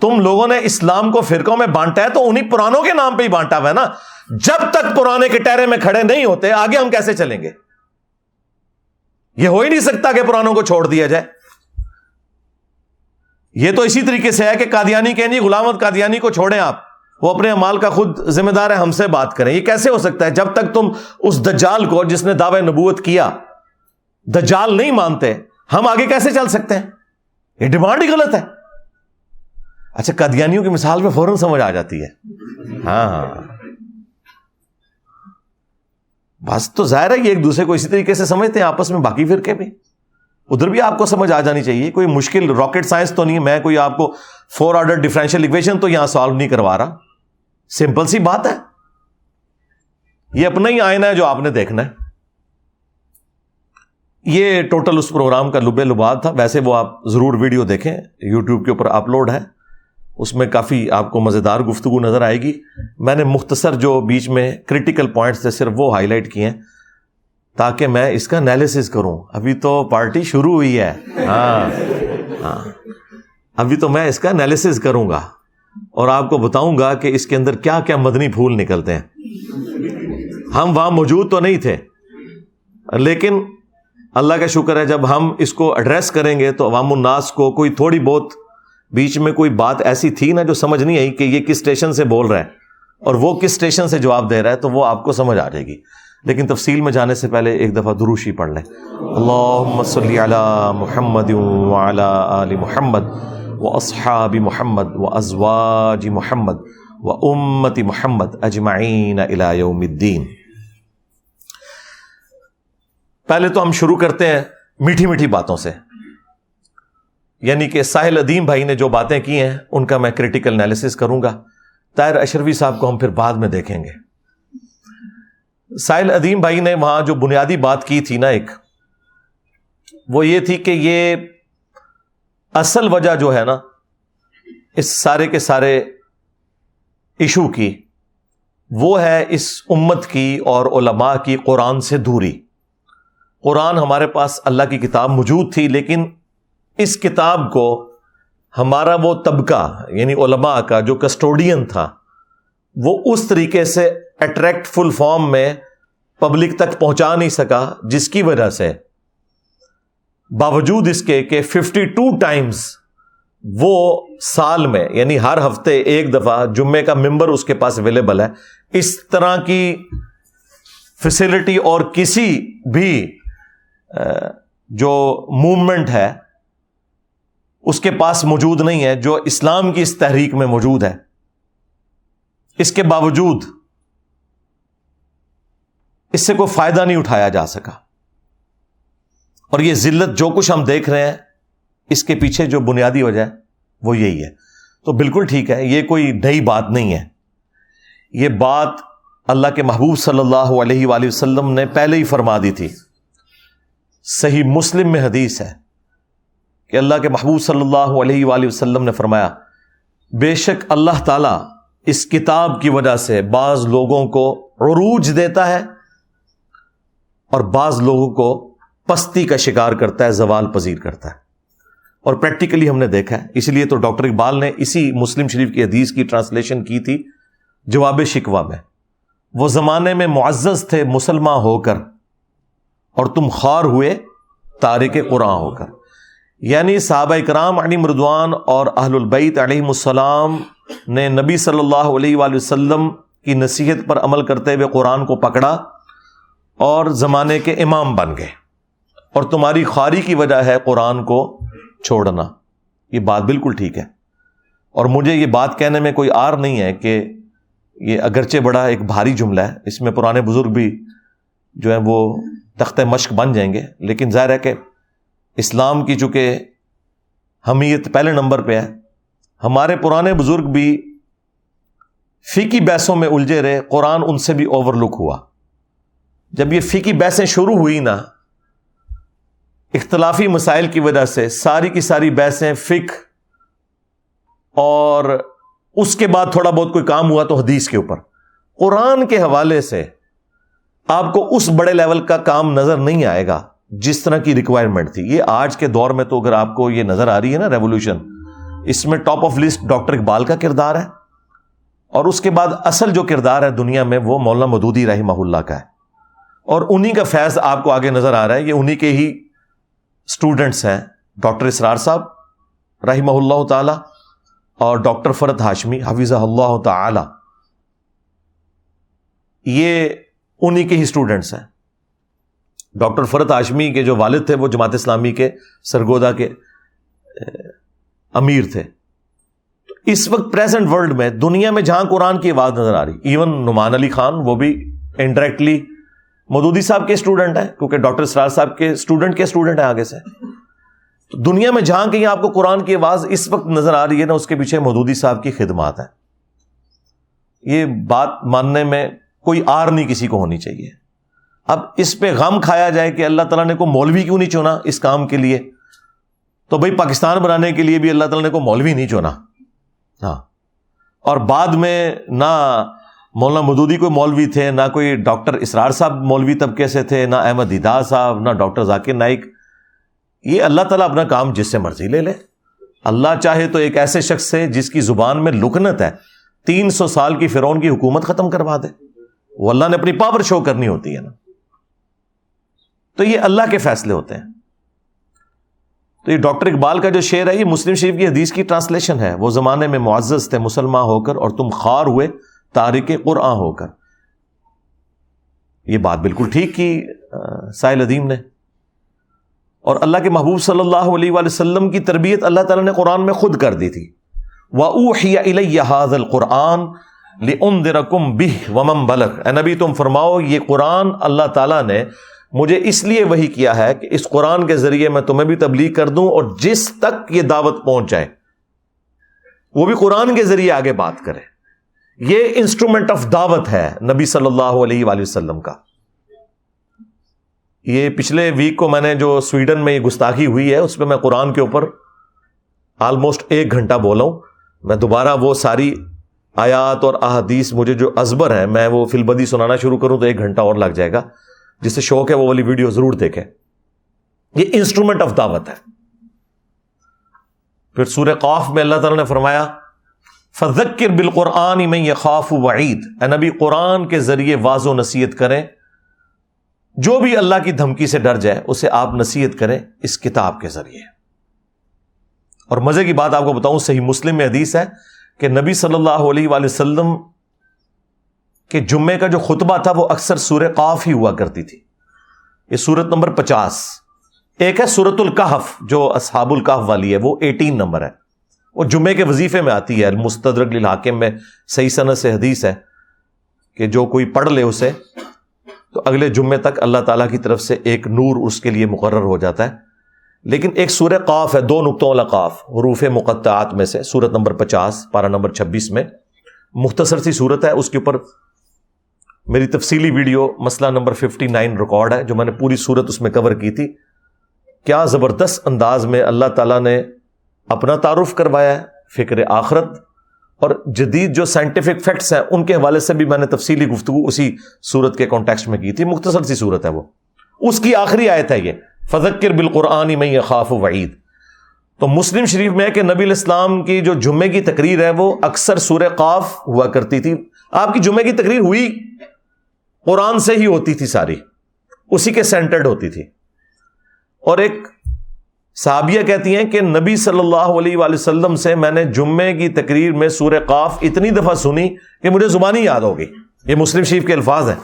تم لوگوں نے اسلام کو فرقوں میں بانٹا ہے تو انہیں پرانوں کے نام پہ ہی بانٹا ہوا ہے نا۔ جب تک پرانے کے ٹہرے میں کھڑے نہیں ہوتے، آگے ہم کیسے چلیں گے؟ یہ ہو ہی نہیں سکتا کہ پرانوں کو چھوڑ دیا جائے۔ یہ تو اسی طریقے سے ہے کہ قادیانی کہیں جی غلامت قادیانی کو چھوڑیں آپ۔ وہ اپنے امال کا خود ذمہ دار ہے، ہم سے بات کریں۔ یہ کیسے ہو سکتا ہے؟ جب تک تم اس دجال کو جس نے دعوی نبوت کیا، دجال نہیں مانتے، ہم آگے کیسے چل سکتے ہیں؟ یہ ڈیمانڈ ہی غلط ہے۔ اچھا قدیانیوں کی مثال میں فوراً سمجھ آ جاتی ہے۔ ہاں ہاں۔ بس تو ظاہر ہے یہ ایک دوسرے کو اسی طریقے سے سمجھتے ہیں، آپس میں باقی فرقے بھی۔ ادھر بھی آپ کو سمجھ آ جانی چاہیے، کوئی مشکل راکٹ سائنس تو نہیں میں کوئی آپ کو فور آرڈر ڈفرینشیل اکویشن تو یہاں سالو نہیں کروا رہا۔ سمپل سی بات ہے۔ یہ اپنا ہی آئنا ہے جو آپ نے دیکھنا ہے۔ یہ ٹوٹل اس پروگرام کا لبے لباد تھا۔ ویسے وہ آپ ضرور ویڈیو دیکھیں۔ یوٹیوب کے اوپر اپلوڈ ہے۔ اس میں کافی آپ کو مزیدار گفتگو نظر آئے گی۔ میں نے مختصر جو بیچ میں کریٹیکل پوائنٹس تھے، صرف وہ ہائی لائٹ کیے ہیں۔ تاکہ میں اس کا انالیس کروں۔ ابھی تو پارٹی شروع ہوئی ہے۔ ہاں۔ ہاں۔ ابھی تو میں اس کا انالیس کروں گا۔ اور آپ کو بتاؤں گا کہ اس کے اندر کیا کیا مدنی پھول نکلتے ہیں۔ ہم وہاں موجود تو نہیں تھے۔ لیکن اللہ کا شکر ہے جب ہم اس کو ایڈریس کریں گے تو عوام الناس کو کوئی تھوڑی بہت بیچ میں کوئی بات ایسی تھی نا جو سمجھ نہیں آئی کہ یہ کس اسٹیشن سے بول رہا ہے اور وہ کس اسٹیشن سے جواب دے رہا ہے تو وہ آپ کو سمجھ آ جائے گی۔ لیکن تفصیل میں جانے سے پہلے ایک دفعہ دروشی پڑھ لیں۔ اللہ صلی علی محمد آل محمد و اصحاب محمد و ازواج محمد و امت محمد اجمعین یوم الدین۔ پہلے تو ہم شروع کرتے ہیں میٹھی میٹھی باتوں سے۔ یعنی کہ ساحل ادیم بھائی نے جو باتیں کی ہیں، ان کا میں کریٹیکل انالیسس کروں گا۔ طاہر اشرفی صاحب کو ہم پھر بعد میں دیکھیں گے۔ ساحل ادیم بھائی نے وہاں جو بنیادی بات کی تھی نا ایک، وہ یہ تھی کہ یہ اصل وجہ جو ہے نا، اس سارے کے سارے ایشو کی، وہ ہے اس امت کی اور علماء کی قرآن سے دوری۔ قرآن ہمارے پاس اللہ کی کتاب موجود تھی، لیکن اس کتاب کو ہمارا وہ طبقہ یعنی علماء کا جو کسٹوڈین تھا وہ اس طریقے سے اٹریکٹ فل فارم میں پبلک تک پہنچا نہیں سکا، جس کی وجہ سے باوجود اس کے کہ ففٹی ٹو ٹائمز وہ سال میں یعنی ہر ہفتے ایک دفعہ جمعے کا ممبر اس کے پاس اویلیبل ہے، اس طرح کی فیسلٹی اور کسی بھی جو موومنٹ ہے، اس کے پاس موجود نہیں ہے، جو اسلام کی اس تحریک میں موجود ہے۔ اس کے باوجود اس سے کوئی فائدہ نہیں اٹھایا جا سکا۔ اور یہ ذلت جو کچھ ہم دیکھ رہے ہیں، اس کے پیچھے جو بنیادی وجہ ہے، وہ یہی ہے۔ تو بالکل ٹھیک ہے، یہ کوئی نئی بات نہیں ہے۔ یہ بات اللہ کے محبوب صلی اللہ علیہ وآلہ وسلم نے پہلے ہی فرما دی تھی۔ صحیح مسلم میں حدیث ہے کہ اللہ کے محبوب صلی اللہ علیہ وآلہ وسلم نے فرمایا، بے شک اللہ تعالی اس کتاب کی وجہ سے بعض لوگوں کو عروج دیتا ہے اور بعض لوگوں کو پستی کا شکار کرتا ہے، زوال پذیر کرتا ہے۔ اور پریکٹیکلی ہم نے دیکھا ہے، اس لیے تو ڈاکٹر اقبال نے اسی مسلم شریف کی حدیث کی ٹرانسلیشن کی تھی، جواب شکوا میں۔ وہ زمانے میں معزز تھے مسلمان ہو کر، اور تم خار ہوئے، تارک قرآن ہو کر۔ یعنی صحابہ اکرام علی مردوان اور اہل البیت علیہ السلام نے نبی صلی اللہ علیہ وآلہ وسلم کی نصیحت پر عمل کرتے ہوئے قرآن کو پکڑا اور زمانے کے امام بن گئے۔ اور تمہاری خاری کی وجہ ہے قرآن کو چھوڑنا۔ یہ بات بالکل ٹھیک ہے۔ اور مجھے یہ بات کہنے میں کوئی آر نہیں ہے کہ یہ اگرچہ بڑا ایک بھاری جملہ ہے، اس میں پرانے بزرگ بھی جو ہے وہ تخت مشق بن جائیں گے۔ لیکن ظاہر ہے کہ اسلام کی چونکہ حمیت پہلے نمبر پہ ہے ہمارے پرانے بزرگ بھی فیکی بحثوں میں الجھے رہے، قرآن ان سے بھی اوور لک ہوا۔ جب یہ فیکی بحثیں شروع ہوئی نا، اختلافی مسائل کی وجہ سے ساری کی ساری بحثیں فک اور اس کے بعد تھوڑا بہت کوئی کام ہوا تو حدیث کے اوپر۔ قرآن کے حوالے سے آپ کو اس بڑے لیول کا کام نظر نہیں آئے گا جس طرح کی ریکوائرمنٹ تھی۔ یہ آج کے دور میں تو اگر آپ کو یہ نظر آ رہی ہے نا ریولیوشن اس میں top of list doctor Iqbal کا کردار ہے اور اس کے بعد اصل جو کردار ہے دنیا میں وہ مولانا مدودی رحمہ اللہ کا ہے۔ اور انہی کا فیض آپ کو آگے نظر آ رہا ہے یہ انہی کے ہی اسٹوڈنٹس ہیں ڈاکٹر اسرار صاحب، رحمہ اللہ تعالی، اور ڈاکٹر فرد ہاشمی حفیظ اللہ تعالی۔ یہ انہی کے ہی اسٹوڈنٹس ہیں۔ ڈاکٹر فرد ہاشمی کے جو والد تھے وہ جماعت اسلامی کے، سرگودا کے امیر تھے۔ تو اس وقت پریزنٹ ورلڈ میں دنیا میں جہاں قرآن کی آواز نظر آ رہی ایون نمان علی خان، وہ بھی انڈائریکٹلی مودودی صاحب کے اسٹوڈنٹ ہیں، کیونکہ ڈاکٹر سرار صاحب کے اسٹوڈنٹ کے اسٹوڈنٹ ہیں آگے سے۔ تو دنیا میں جہاں کہیں آپ کو قرآن کی آواز اس وقت نظر آ رہی ہے نا اس کے پیچھے مودودی صاحب کی خدمات ہیں۔ یہ بات ماننے میں کوئی آر نہیں کسی کو ہونی چاہیے۔ اب اس پہ غم کھایا جائے کہ اللہ تعالیٰ نے کو مولوی کیوں نہیں چنا اس کام کے لیے؟ تو بھائی پاکستان بنانے کے لیے بھی اللہ تعالیٰ نے کو مولوی نہیں چنا۔ ہاں۔ اور بعد میں نہ مولانا مدودی کوئی مولوی تھے، نہ کوئی ڈاکٹر اسرار صاحب مولوی طبقے سے تھے، نہ احمد دیدا صاحب، نہ ڈاکٹر ذاکر نائک۔ یہ اللہ تعالیٰ اپنا کام جس سے مرضی لے لے۔ اللہ چاہے تو ایک ایسے شخص سے جس کی زبان میں لکنت ہے، تین سو سال کی فرون کی حکومت ختم کروا دے۔ وہ اللہ نے اپنی پاور شو کرنی ہوتی ہے نا۔ تو یہ اللہ کے فیصلے ہوتے ہیں۔ تو یہ ڈاکٹر اقبال کا جو شعر ہے، یہ مسلم شریف کی حدیث کی ٹرانسلیشن ہے۔ وہ زمانے میں معزز تھے، مسلمان ہو کر اور تم خار ہوئے، تارک قرآن ہو کر۔ یہ بات بالکل ٹھیک کی سائل ادیم نے۔ اور اللہ کے محبوب صلی اللہ علیہ وآلہ وسلم کی تربیت اللہ تعالیٰ نے قرآن میں خود کر دی تھی۔ قرآن بہ ومم بلک اے نبی، تم فرماؤ، یہ قرآن اللہ تعالیٰ نے مجھے اس لیے وہی کیا ہے کہ اس قرآن کے ذریعے میں تمہیں بھی تبلیغ کر دوں اور جس تک یہ دعوت پہنچ جائے، وہ بھی قرآن کے ذریعے آگے بات کرے۔ یہ انسٹرومنٹ آف دعوت ہے نبی صلی اللہ علیہ وآلہ وسلم کا۔ یہ پچھلے ویک کو میں نے جو سویڈن میں یہ گستاخی ہوئی ہے، اس پہ میں قرآن کے اوپر آلموسٹ ایک گھنٹہ بولا ہوں۔ میں دوبارہ وہ ساری آیات اور احادیث مجھے جو ازبر ہیں، میں وہ فلبدی سنانا شروع کروں تو ایک گھنٹہ اور لگ جائے گا۔ جسے شوق ہے وہ والی ویڈیو ضرور دیکھیں۔ یہ انسٹرومنٹ آف دعوت ہے۔ پھر سورہ قاف میں اللہ تعالیٰ نے فرمایا فذکر بالقرآن میں یہ خوف وعید اے نبی، قرآن کے ذریعے واض و نصیحت کریں۔ جو بھی اللہ کی دھمکی سے ڈر جائے، اسے آپ نصیحت کریں اس کتاب کے ذریعے۔ اور مزے کی بات آپ کو بتاؤں، صحیح مسلم میں حدیث ہے کہ نبی صلی اللہ علیہ وآلہ وسلم کے جمعے کا جو خطبہ تھا وہ اکثر سور قاف ہی ہوا کرتی تھی۔ یہ سورت نمبر پچاس۔ ایک ہے سورت القحف جو اصحاب القحف والی ہے، وہ ایٹین نمبر ہے۔ وہ جمعے کے وظیفے میں آتی ہے۔ المستدرک للحاکم میں صحیح صنعت سے حدیث ہے کہ جو کوئی پڑھ لے اسے، تو اگلے جمعے تک اللہ تعالیٰ کی طرف سے ایک نور اس کے لیے مقرر ہو جاتا ہے۔ لیکن ایک سورہ قاف ہے، دو نقطوں والا قاف۔ حروف مقطعات میں سے، سورت نمبر پچاس، پارہ نمبر چھبیس میں مختصر سی صورت ہے۔ اس کے اوپر میری تفصیلی ویڈیو مسئلہ نمبر ففٹی نائن ریکارڈ ہے جو میں نے پوری صورت اس میں کور کی تھی۔ کیا زبردست انداز میں اللہ تعالیٰ نے اپنا تعارف کروایا ہے فکر آخرت؟ اور جدید جو سائنٹیفک فیکٹس ہیں، ان کے حوالے سے بھی میں نے تفصیلی گفتگو اسی صورت کے کانٹیکسٹ میں کی تھی۔ مختصر سی صورت ہے وہ۔ اس کی آخری آیت ہے یہ۔ فضکر بالقرآن میں یہ خاف وعید تو مسلم شریف میں کہ نبی الاسلام کی جو جمعے کی تقریر ہے، وہ اکثر سور قاف ہوا کرتی تھی۔ آپ کی جمعے کی تقریر ہوئی؟ قرآن سے ہی ہوتی تھی ساری۔ اسی کے سینٹرڈ ہوتی تھی۔ اور ایک صحابیہ کہتی ہیں کہ نبی صلی اللہ علیہ وآلہ وسلم سے میں نے جمعے کی تقریر میں سورہ قاف اتنی دفعہ سنی کہ مجھے زبانی یاد ہوگی یہ مسلم شریف کے الفاظ ہیں۔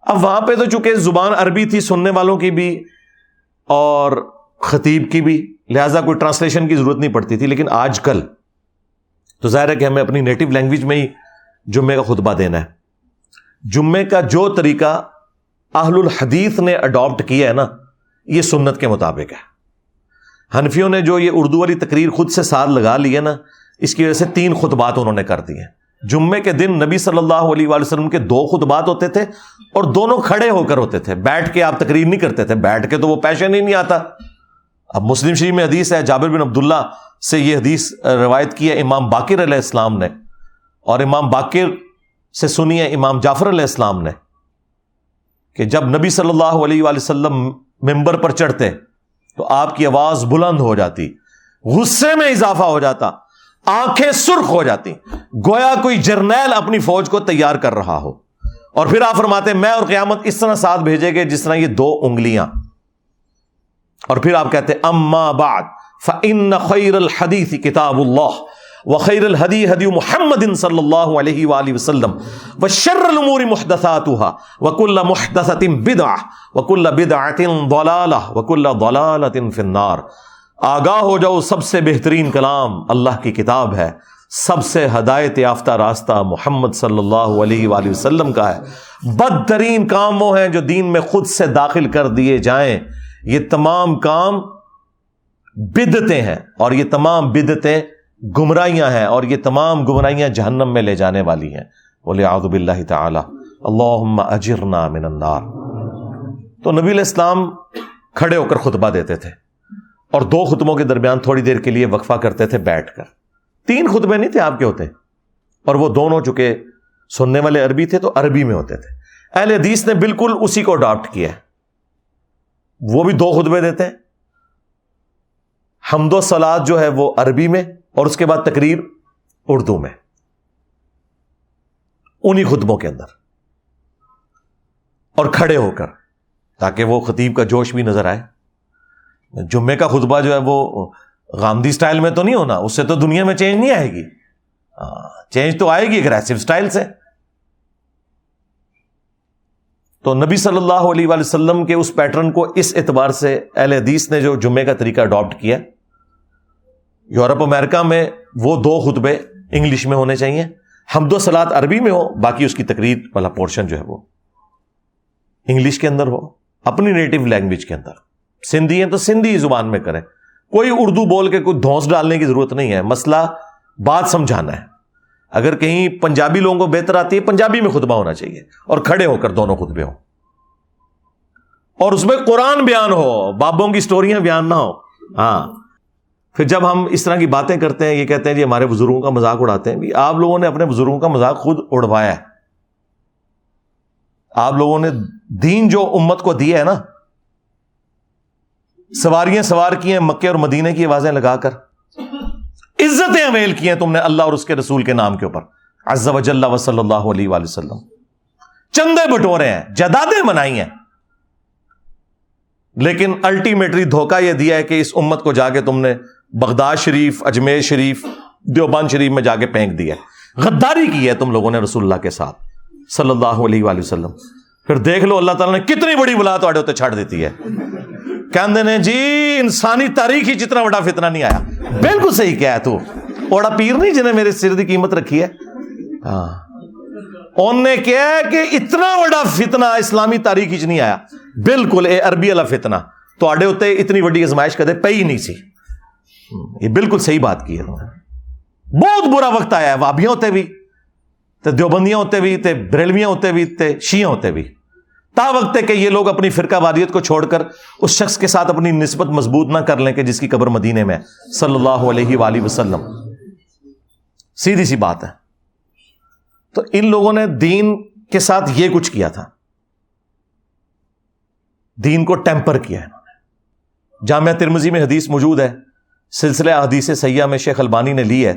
اب وہاں پہ تو چونکہ زبان عربی تھی سننے والوں کی بھی اور خطیب کی بھی، لہذا کوئی ٹرانسلیشن کی ضرورت نہیں پڑتی تھی، لیکن آج کل تو ظاہر ہے کہ ہمیں اپنی نیٹو لینگویج میں ہی جمعے کا خطبہ دینا ہے۔ جمعے کا جو طریقہ اہل الحدیث نے اڈاپٹ کیا ہے نا، یہ سنت کے مطابق ہے۔ حنفیوں نے جو یہ اردو والی تقریر خود سے ساتھ لگا لی ہے نا، اس کی وجہ سے تین خطبات انہوں نے کر دی ہیں۔ جمعے کے دن نبی صلی اللہ علیہ وآلہ وسلم کے دو خطبات ہوتے تھے اور دونوں کھڑے ہو کر ہوتے تھے۔ بیٹھ کے آپ تقریر نہیں کرتے تھے، بیٹھ کے تو وہ پیشن ہی نہیں آتا۔ اب مسلم شریف میں حدیث ہے، جابر بن عبداللہ سے یہ حدیث روایت کی ہے، امام باقر علیہ السلام نے۔ اور امام باقر سے سنی ہے امام جعفر علیہ السلام نے کہ جب نبی صلی اللہ علیہ وآلہ وسلم ممبر پر چڑھتے تو آپ کی آواز بلند ہو جاتی، غصے میں اضافہ ہو جاتا، آنکھیں سرخ ہو جاتی، گویا کوئی جرنیل اپنی فوج کو تیار کر رہا ہو۔ اور پھر آپ فرماتے، میں اور قیامت اس طرح ساتھ بھیجے گے جس طرح یہ دو انگلیاں۔ اور پھر آپ کہتے، اما بعد فن خیر الحدیث کتاب اللہ۔ وخیر الحدی حدی محمد صلی اللہ علیہ وآلہ وسلم وشر الامور محدثاتها وكل محدثة بدعة وكل بدعة ضلالة وكل ضلالة في النار. آگاہ ہو جاؤ، سب سے بہترین کلام اللہ کی کتاب ہے، سب سے ہدایت یافتہ راستہ محمد صلی اللہ علیہ وآلہ وسلم کا ہے۔ بدترین کام وہ ہیں جو دین میں خود سے داخل کر دیے جائیں۔ یہ تمام کام بدتے ہیں اور یہ تمام بدتیں گمراہیاں ہیں اور یہ تمام گمراہیاں جہنم میں لے جانے والی ہیں۔ بولے آدب اللہ تعالی اللہ اجرنا من النار۔ تو نبی الاسلام کھڑے ہو کر خطبہ دیتے تھے اور دو خطبوں کے درمیان تھوڑی دیر کے لیے وقفہ کرتے تھے بیٹھ کر۔ تین خطبے نہیں تھے آپ کے ہوتے اور وہ دونوں چکے سننے والے عربی تھے تو عربی میں ہوتے تھے۔ اہل حدیث نے بالکل اسی کو اڈاپٹ کیا وہ بھی دو خطبے دیتے ہیں۔ حمد و سلاد جو ہے وہ عربی میں اور اس کے بعد تقریر اردو میں، انہی خطبوں کے اندر۔ اور کھڑے ہو کر، تاکہ وہ خطیب کا جوش بھی نظر آئے۔ جمعے کا خطبہ جو ہے وہ گاندھی اسٹائل میں تو نہیں ہونا، اس سے تو دنیا میں چینج نہیں آئے گی۔ ہاں، چینج تو آئے گی اگریسو اسٹائل سے۔ تو نبی صلی اللہ علیہ وآلہ وسلم کے اس پیٹرن کو اس اعتبار سے اہل حدیث نے جو جمعے کا طریقہ اڈاپٹ کیا یورپ، امریکہ میں وہ دو خطبے انگلش میں ہونے چاہیے۔ حمد و سلاد عربی میں ہو باقی اس کی تقریر والا پورشن جو ہے وہ انگلش کے اندر ہو، اپنی نیٹو لینگویج کے اندر۔ سندھی ہیں تو سندھی زبان میں کریں۔ کوئی اردو بول کے کوئی دھونس ڈالنے کی ضرورت نہیں ہے، مسئلہ بات سمجھانا ہے۔ اگر کہیں پنجابی لوگوں کو بہتر آتی ہے، پنجابی میں خطبہ ہونا چاہیے اور کھڑے ہو کر دونوں خطبے ہوں۔ اور اس میں قرآن بیان ہو، بابوں کی سٹوریاں بیان نہ ہو۔ ہاں۔ پھر جب ہم اس طرح کی باتیں کرتے ہیں، یہ کہتے ہیں جی ہمارے بزرگوں کا مذاق اڑاتے ہیں، آپ لوگوں نے اپنے بزرگوں کا مذاق خود اڑوایا ہے۔ آپ لوگوں نے دین جو امت کو دیا ہے نا، سواریاں سوار کی ہیں مکے اور مدینے کی آوازیں لگا کر۔ عزتیں اویل کی ہیں تم نے اللہ اور اس کے رسول کے نام کے اوپر۔ عز و جل و صلی اللہ علیہ وآلہ وسلم۔ چندے بٹورے ہیں، جدادیں منائی ہیں۔ لیکن الٹیمیٹری دھوکہ یہ دیا ہے کہ اس امت کو جا کے تم نے بغداد شریف، اجمیر شریف دیوبان شریف میں جا کے پھینک دیا غداری کی ہے تم لوگوں نے رسول اللہ کے ساتھ، صلی اللہ علیہ وآلہ وسلم۔ پھر دیکھ لو اللہ تعالیٰ نے کتنی بڑی بلا تو چھاڑ دیتی ہے۔ کہ جی انسانی تاریخ ہی جتنا بڑا فتنہ نہیں آیا۔ بالکل صحیح کیا ہے تو۔ اوڑا پیر نہیں جنہیں میرے سر کی قیمت رکھی ہے؟ ہاں۔ ان نے کیا کہ اتنا بڑا فتنہ اسلامی تاریخ ہی نہیں آیا۔ بالکل، اے عربی والا فتنہ۔ تو آڈے ہوتے اتنی بڑی ازمائش کدے پہ ہی نہیں سی۔ یہ بالکل صحیح بات کی ہے۔ بہت برا وقت آیا ہے وابیاں ہوتے بھی، تے دیوبندیاں ہوتے بھی، تے بریلویاں ہوتے بھی، تے شیعہ ہوتے بھی۔ تا وقت ہے کہ یہ لوگ اپنی فرقہ واریت کو چھوڑ کر اس شخص کے ساتھ اپنی نسبت مضبوط نہ کر لیں کہ جس کی قبر مدینے میں صلی اللہ علیہ وآلہ وسلم۔ سیدھی سی بات ہے۔ تو ان لوگوں نے دین کے ساتھ یہ کچھ کیا تھا۔ دین کو ٹیمپر کیا انہوں نے۔ جامعہ ترمزی میں حدیث موجود ہے۔ سلسلہ حدیث سیاح میں شیخ البانی نے لی ہے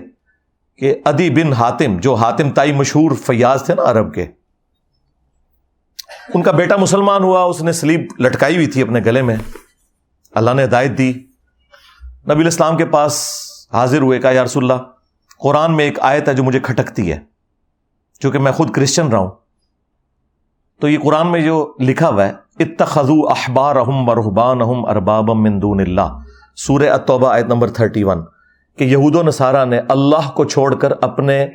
کہ ادی بن ہاتم جو ہاتم تائی مشہور فیاض تھے نا عرب کے، ان کا بیٹا مسلمان ہوا، اس نے سلیب لٹکائی ہوئی تھی اپنے گلے میں۔ اللہ نے ہدایت دی۔ نبی الاسلام کے پاس حاضر ہوئے کا یارس اللہ، قرآن میں ایک آیت ہے جو مجھے کھٹکتی ہے چونکہ میں خود کرسچن رہا ہوں۔ تو یہ قرآن میں جو لکھا ہوا ہے اتخذو احبار احم برحبان احم ارباب مندون اللہ۔ سورہ اتوبہ آیت نمبر تھرٹی ون کہ یہود و نصارہ نے اللہ کو چھوڑ کر اپنے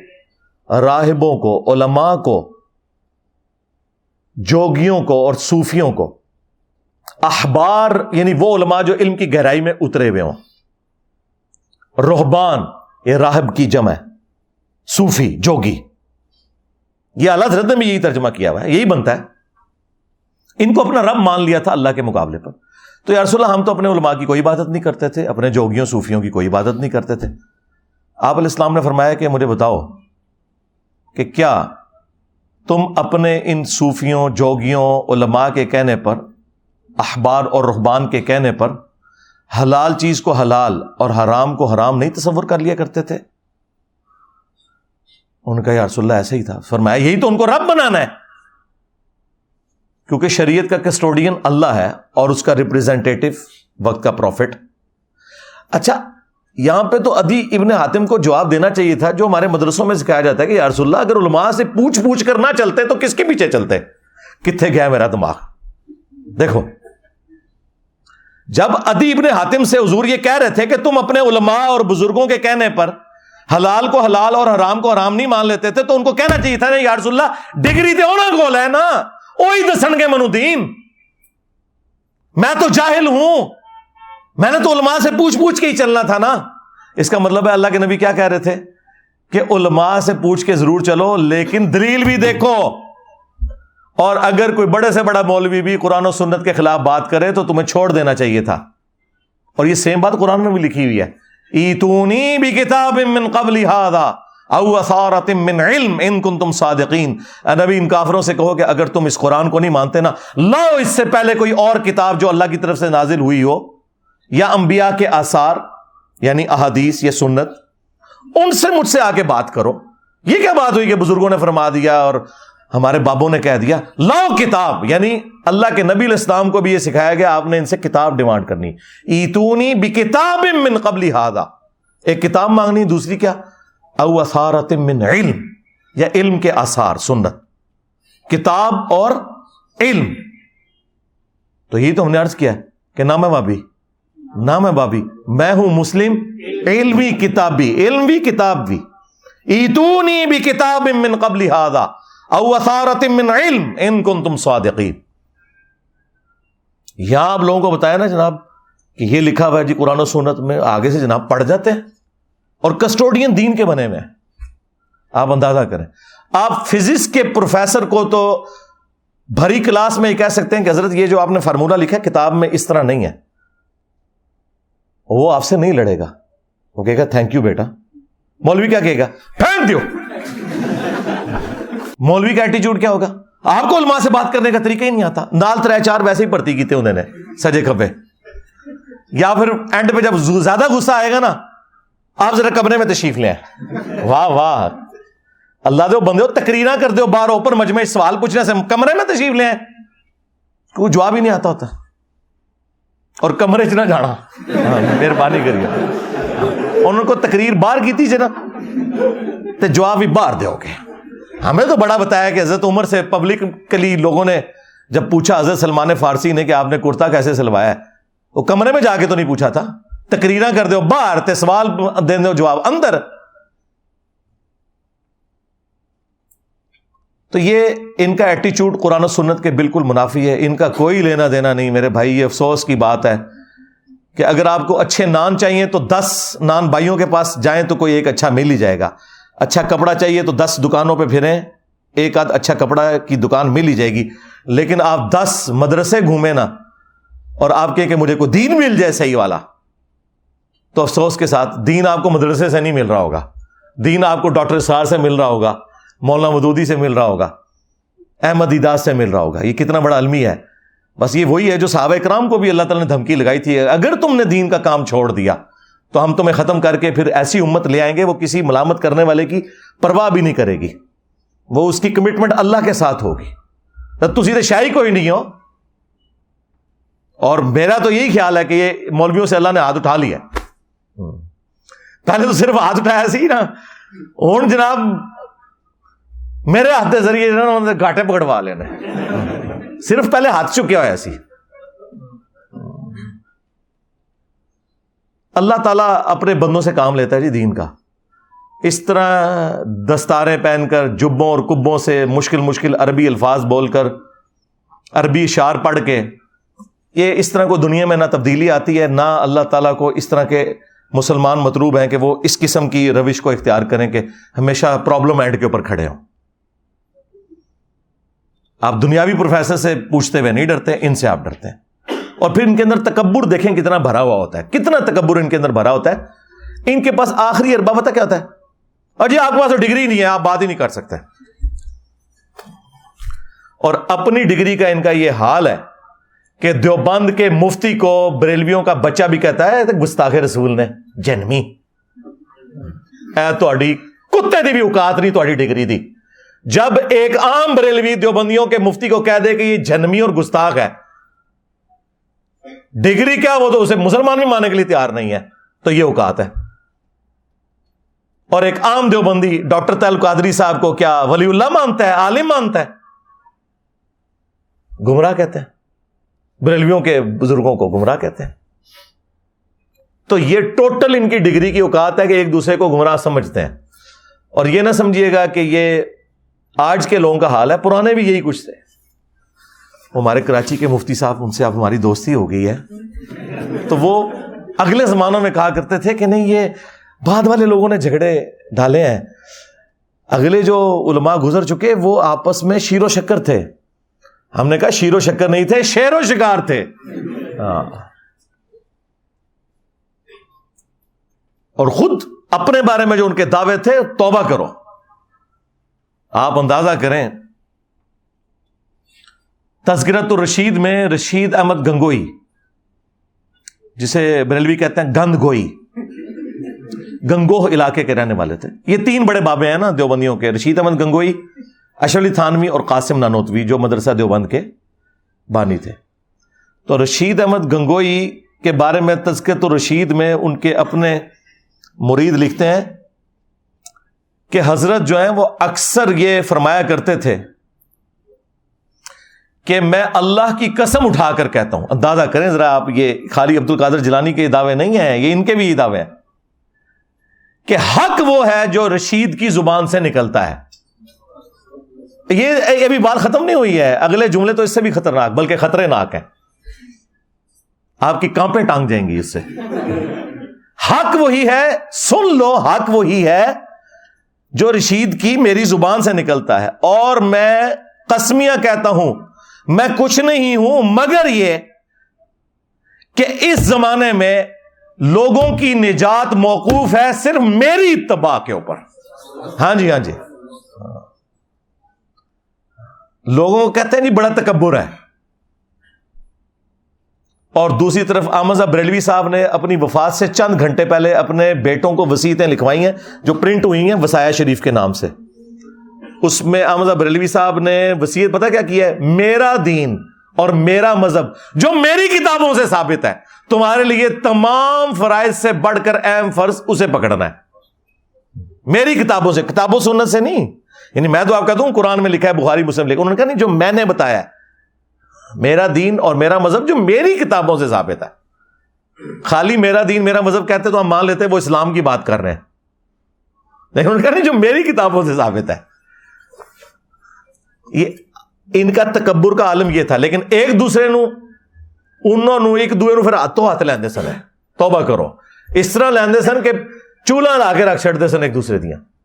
راہبوں کو، علماء کو، جوگیوں کو اور صوفیوں کو اخبار یعنی وہ علماء جو علم کی گہرائی میں اترے ہوئے ہوں روحبان یہ راہب کی جمع ہے، صوفی، جوگی، یہ اللہ حضرت نے بھی یہی ترجمہ کیا ہوا ہے، یہی بنتا ہے۔ ان کو اپنا رب مان لیا تھا اللہ کے مقابلے پر۔ تو یا رسول اللہ، ہم تو اپنے علماء کی کوئی عبادت نہیں کرتے تھے، اپنے جوگیوں، صوفیوں کی کوئی عبادت نہیں کرتے تھے۔ آپ علیہ السلام نے فرمایا کہ مجھے بتاؤ کہ کیا تم اپنے ان صوفیوں، جوگیوں، علماء کے کہنے پر اخبار اور رحبان کے کہنے پر حلال چیز کو حلال اور حرام کو حرام نہیں تصور کر لیا کرتے تھے؟ ان کا یارس اللہ ایسا ہی تھا۔ فرمایا، یہی تو ان کو رب بنانا ہے۔ کیونکہ شریعت کا کسٹوڈین اللہ ہے اور اس کا ریپرزینٹیو وقت کا پروفٹ اچھا یہاں پہ تو ادی ابن حاتم کو جواب دینا چاہیے تھا، جو ہمارے مدرسوں میں سکھایا جاتا ہے کہ یارس اللہ، اگر علماء سے پوچھ پوچھ کر نہ چلتے تو کس کے پیچھے چلتے؟ کتنے گیا میرا دماغ؟ دیکھو، جب ادی ابن حاتم سے حضور یہ کہہ رہے تھے کہ تم اپنے علماء اور بزرگوں کے کہنے پر حلال کو حلال اور حرام کو حرام نہیں مان لیتے تھے، تو ان کو کہنا چاہیے تھا یارس اللہ، ڈگری تو ہونا گول ہے نا۔ وہی دسن گے منودین میں تو جاہل ہوں میں نے تو علماء سے پوچھ پوچھ کے ہی چلنا تھا نا اس کا مطلب ہے اللہ کے نبی کیا کہہ رہے تھے کہ علماء سے پوچھ کے ضرور چلو لیکن دلیل بھی دیکھو اور اگر کوئی بڑے سے بڑا مولوی بھی قرآن و سنت کے خلاف بات کرے تو تمہیں چھوڑ دینا چاہیے تھا اور یہ سیم بات قرآن میں بھی لکھی ہوئی ہے ایتونی بھی کتاب من قبل او اثارت من علم، ان کن تم صادقین نبی، ان کافروں سے کہو کہ اگر تم اس قرآن کو نہیں مانتے نا، لاؤ اس سے پہلے کوئی اور کتاب جو اللہ کی طرف سے نازل ہوئی ہو، یا انبیاء کے آثار یعنی احادیث، یا سنت، ان سے مجھ سے آ کے بات کرو۔ یہ کیا بات ہوئی کہ بزرگوں نے فرما دیا اور ہمارے بابوں نے کہہ دیا، لاؤ کتاب۔ یعنی اللہ کے نبی الاسلام کو بھی یہ سکھایا گیا، آپ نے ان سے کتاب ڈیمانڈ کرنی۔ ایتونی بھی کتاب من قبل ہادا ایک کتاب مانگنی، دوسری کیا؟ او اثارت من علم، یا علم کے آثار، سنت۔ کتاب اور علم۔ تو یہ تو ہم نے عرض کیا کہ نام ہے بابی نام ہے بابی میں ہوں مسلم علمی کتابی علمی کتاب بھی۔ ایتونی بھی کتاب من قبل او اثارت من علم، ان کن تم صادقین۔ یہاں آپ لوگوں کو بتایا نا جناب، کہ یہ لکھا ہوا ہے جی قرآن و سنت میں آگے سے جناب پڑھ جاتے ہیں۔ اور کسٹوڈین دین کے بنے ہوئے ہیں۔ آپ اندازہ کریں۔ آپ فزکس کے پروفیسر کو تو بھری کلاس میں یہ کہہ سکتے ہیں کہ حضرت یہ جو آپ نے فارمولا لکھا ہے، کتاب میں اس طرح نہیں ہے۔ وہ آپ سے نہیں لڑے گا۔ وہ کہے گا تھینک یو بیٹا۔ مولوی کیا کہے گا؟ تھینک یو مولوی کا ایٹیچیوڈ کیا ہوگا؟ آپ کو علماء سے بات کرنے کا طریقہ ہی نہیں آتا۔ نال تر چار ویسے ہی پڑتی کی تھے انہوں نے، سجے کبے یا پھر اینڈ پہ جب زیادہ غصہ آئے گا نا آپ ذرا کمرے میں تشریف لیں۔ واہ واہ۔ اللہ دو بندے ہو تکریرا کر دو بار اوپر مجمع سوال پوچھنے سے کمرے میں تشریف لیں۔ کوئی جواب ہی نہیں آتا ہوتا۔ اور کمرے چ نہ جانا ہاں، مہربانی کریے۔ انہوں کو تقریر باہر کی تھی جنا تو جواب بھی باہر دو گے ہمیں تو بڑا بتایا کہ حضرت عمر سے پبلک کلی لوگوں نے جب پوچھا حضرت سلمان فارسی نے کہ آپ نے کرتا کیسے سلوایا ہے، وہ کمرے میں جا کے تو نہیں پوچھا تھا۔ تقریر کر دو باہر تے سوال دے دو جواب اندر۔ تو یہ ان کا ایٹیچیوڈ قرآن و سنت کے بالکل منافی ہے۔ ان کا کوئی لینا دینا نہیں۔ میرے بھائی، یہ افسوس کی بات ہے کہ اگر آپ کو اچھے نان چاہیے تو دس نان بھائیوں کے پاس جائیں تو کوئی ایک اچھا مل ہی جائے گا۔ اچھا کپڑا چاہیے تو دس دکانوں پہ پھریں، ایک آدھ اچھا کپڑا کی دکان مل ہی جائے گی۔ لیکن آپ دس مدرسے گھومیں نا اور آپ کہ مجھے کوئی دین مل جائے صحیح والا۔ تو افسوس کے ساتھ دین آپ کو مدرسے سے نہیں مل رہا ہوگا۔ دین آپ کو ڈاکٹر سار سے مل رہا ہوگا، مولانا مدودی سے مل رہا ہوگا، احمد اداس سے مل رہا ہوگا۔ یہ کتنا بڑا المی ہے۔ بس یہ وہی ہے جو صحابہ کرام کو بھی اللہ تعالیٰ نے دھمکی لگائی تھی۔ اگر تم نے دین کا کام چھوڑ دیا، تو ہم تمہیں ختم کر کے پھر ایسی امت لے آئیں گے، وہ کسی ملامت کرنے والے کی پرواہ بھی نہیں کرے گی۔ وہ اس کی کمٹمنٹ اللہ کے ساتھ ہوگی۔ تھی شاہی کوئی نہیں ہو۔ اور میرا تو یہی خیال ہے کہ یہ مولویوں سے اللہ نے ہاتھ اٹھا لیا۔ پہلے تو صرف ہاتھ اٹھایا سی نا ہوں جناب میرے ہاتھ کے ذریعے گاٹے پکڑوا لینا صرف پہلے ہاتھ چکیا ہوا سی اللہ تعالیٰ اپنے بندوں سے کام لیتا ہے جی دین کا اس طرح دستاریں پہن کر جبوں اور کبوں سے مشکل مشکل عربی الفاظ بول کر عربی شعر پڑھ کے یہ اس طرح کو دنیا میں نہ تبدیلی آتی ہے نہ اللہ تعالیٰ کو اس طرح کے مسلمان مطلوب ہیں کہ وہ اس قسم کی روش کو اختیار کریں کہ ہمیشہ پرابلم اینڈ کے اوپر کھڑے ہوں۔ آپ دنیاوی پروفیسر سے پوچھتے ہوئے نہیں ڈرتے، ان سے آپ ڈرتے ہیں۔ اور پھر ان کے اندر تکبر دیکھیں کتنا بھرا ہوا ہوتا ہے۔ کتنا تکبر ان کے اندر بھرا ہوتا ہے۔ ان کے پاس آخری اربا پتا کیا ہوتا ہے؟ اور جی آپ کے پاس ڈگری نہیں ہے، آپ بات ہی نہیں کر سکتے۔ اور اپنی ڈگری کا ان کا یہ حال ہے کہ دیوبند کے مفتی کو بریلویوں کا بچہ بھی کہتا ہے گستاخ رسول نے، جنمی۔ اے کتے دی بھی اوقات نہیں تاری ڈگری دی۔ جب ایک عام بریلوی دیوبندیوں کے مفتی کو کہہ دے کہ یہ جنمی اور گستاخ ہے، ڈگری کیا وہ تو اسے مسلمان بھی ماننے کے لیے تیار نہیں ہے، تو یہ اوقات ہے۔ اور ایک عام دیوبندی ڈاکٹر تیل قادری صاحب کو کیا ولی اللہ مانتا ہے، عالم مانتا ہے؟ گمراہ کہتے ہیں۔ بریلویوں کے بزرگوں کو گمراہ کہتے ہیں۔ تو یہ ٹوٹل ان کی ڈگری کی اوقات ہے کہ ایک دوسرے کو گمراہ سمجھتے ہیں۔ اور یہ نہ سمجھیے گا کہ یہ آج کے لوگوں کا حال ہے، پرانے بھی یہی کچھ تھے۔ ہمارے کراچی کے مفتی صاحب، ان سے اب ہماری دوستی ہو گئی ہے۔ تو وہ اگلے زمانوں میں کہا کرتے تھے کہ نہیں، یہ بعد والے لوگوں نے جھگڑے ڈالے ہیں۔ اگلے جو علماء گزر چکے، وہ آپس میں شیر و شکر تھے۔ ہم نے کہا شیر و شکر نہیں تھے، شیر و شکار تھے۔ ہاں۔ اور خود اپنے بارے میں جو ان کے دعوے تھے، توبہ کرو۔ آپ اندازہ کریں۔ تذکرت الرشید میں رشید احمد گنگوئی، جسے بریلوی کہتے ہیں گند گوئی، گنگوہ علاقے کے رہنے والے تھے۔ یہ تین بڑے بابے ہیں نا دیوبندیوں کے، رشید احمد گنگوئی اشلی تھانوی اور قاسم نانوتوی جو مدرسہ دیوبند کے بانی تھے۔ تو رشید احمد گنگوئی کے بارے میں تذکرت الرشید میں ان کے اپنے مرید لکھتے ہیں کہ حضرت جو ہیں وہ اکثر یہ فرمایا کرتے تھے کہ میں اللہ کی قسم اٹھا کر کہتا ہوں۔ اندازہ کریں ذرا آپ یہ خالی عبد القادر جلانی کے دعوے نہیں ہیں، یہ ان کے بھی دعوے ہیں کہ حق وہ ہے جو رشید کی زبان سے نکلتا ہے۔ یہ ابھی بات ختم نہیں ہوئی ہے۔ اگلے جملے تو اس سے بھی خطرناک، بلکہ خطرے ناک ہیں۔ آپ کی کانپیں ٹانگ جائیں گی اس سے۔ حق وہی ہے، سن لو، حق وہی ہے جو رشید کی میری زبان سے نکلتا ہے۔ اور میں قسمیاں کہتا ہوں، میں کچھ نہیں ہوں، مگر یہ کہ اس زمانے میں لوگوں کی نجات موقوف ہے صرف میری اتباع کے اوپر۔ ہاں جی ہاں جی۔ لوگوں کو کہتے ہیں جی بڑا تکبر ہے۔ اور دوسری طرف آمزہ بریلوی صاحب نے اپنی وفات سے چند گھنٹے پہلے اپنے بیٹوں کو وسیعتیں لکھوائی ہیں، جو پرنٹ ہوئی ہیں وسایا شریف کے نام سے۔ اس میں آمزہ بریلوی صاحب نے وسیعت پتا کیا کیا ہے؟ میرا دین اور میرا مذہب، جو میری کتابوں سے ثابت ہے۔ تمہارے لیے تمام فرائض سے بڑھ کر اہم فرض اسے پکڑنا ہے۔ میری کتابوں سے، کتابوں سنت سے نہیں۔ یعنی میں تو آپ کہتا ہوں قرآن میں لکھا ہے، بخاری، مسلم لکھا انہوں نے کہا، نہیں، جو میں نے بتایا ہے، میرا دین اور میرا مذہب جو میری کتابوں سے ثابت ہے۔ خالی میرا دین، میرا مذہب کہتے تو ہم مان لیتے، وہ اسلام کی بات کر رہے ہیں۔ لیکن انہوں نے کہا، نہیں، جو میری کتابوں سے ثابت ہے۔ یہ ان کا تکبر کا عالم یہ تھا، لیکن ایک دوسرے نو، انہوں نے ایک دوسرے نو پھر ہاتھوں ہاتھ لیندے سن۔ توبہ کرو۔ اس طرح لیندے سن کہ چولہا لا کے رکھ چڑھتے سن ایک دوسرے دیاں۔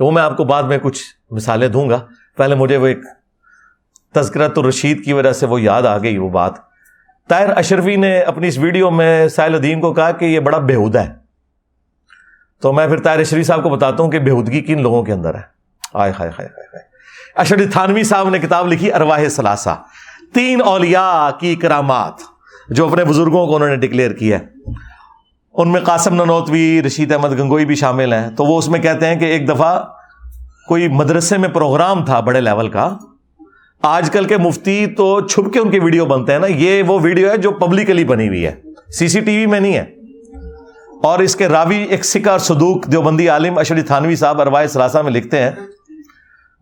وہ میں آپ کو بعد میں کچھ مثالیں دوں گا۔ پہلے مجھے وہ ایک تذکرت الرشید کی وجہ سے وہ یاد آ گئی وہ بات۔ طاہر اشرفی نے اپنی اس ویڈیو میں ساحل الدین کو کہا کہ یہ بڑا بےحدہ ہے۔ تو میں پھر طاہر اشرفی صاحب کو بتاتا ہوں کہ بےحدگی کن لوگوں کے اندر ہے۔ آئے ہائے ہائے ہائے اشرف تھانوی صاحب نے کتاب لکھی ارواہ ثلاثہ۔ تین اولیاء کی کرامات جو اپنے بزرگوں کو انہوں نے ڈکلیئر کیا ہے۔ ان میں قاسم ننوتوی، رشید احمد گنگوئی بھی شامل ہیں۔ تو وہ اس میں کہتے ہیں کہ ایک دفعہ کوئی مدرسے میں پروگرام تھا بڑے لیول کا۔ آج کل کے مفتی تو چھپ کے ان کی ویڈیو بنتے ہیں نا۔ یہ وہ ویڈیو ہے جو پبلکلی بنی ہوئی ہے۔ سی سی ٹی وی میں نہیں ہے۔ اور اس کے راوی ایک سکھ اور سدوک دیوبندی عالم اشری تھانوی صاحب اروائے سلاسہ میں لکھتے ہیں۔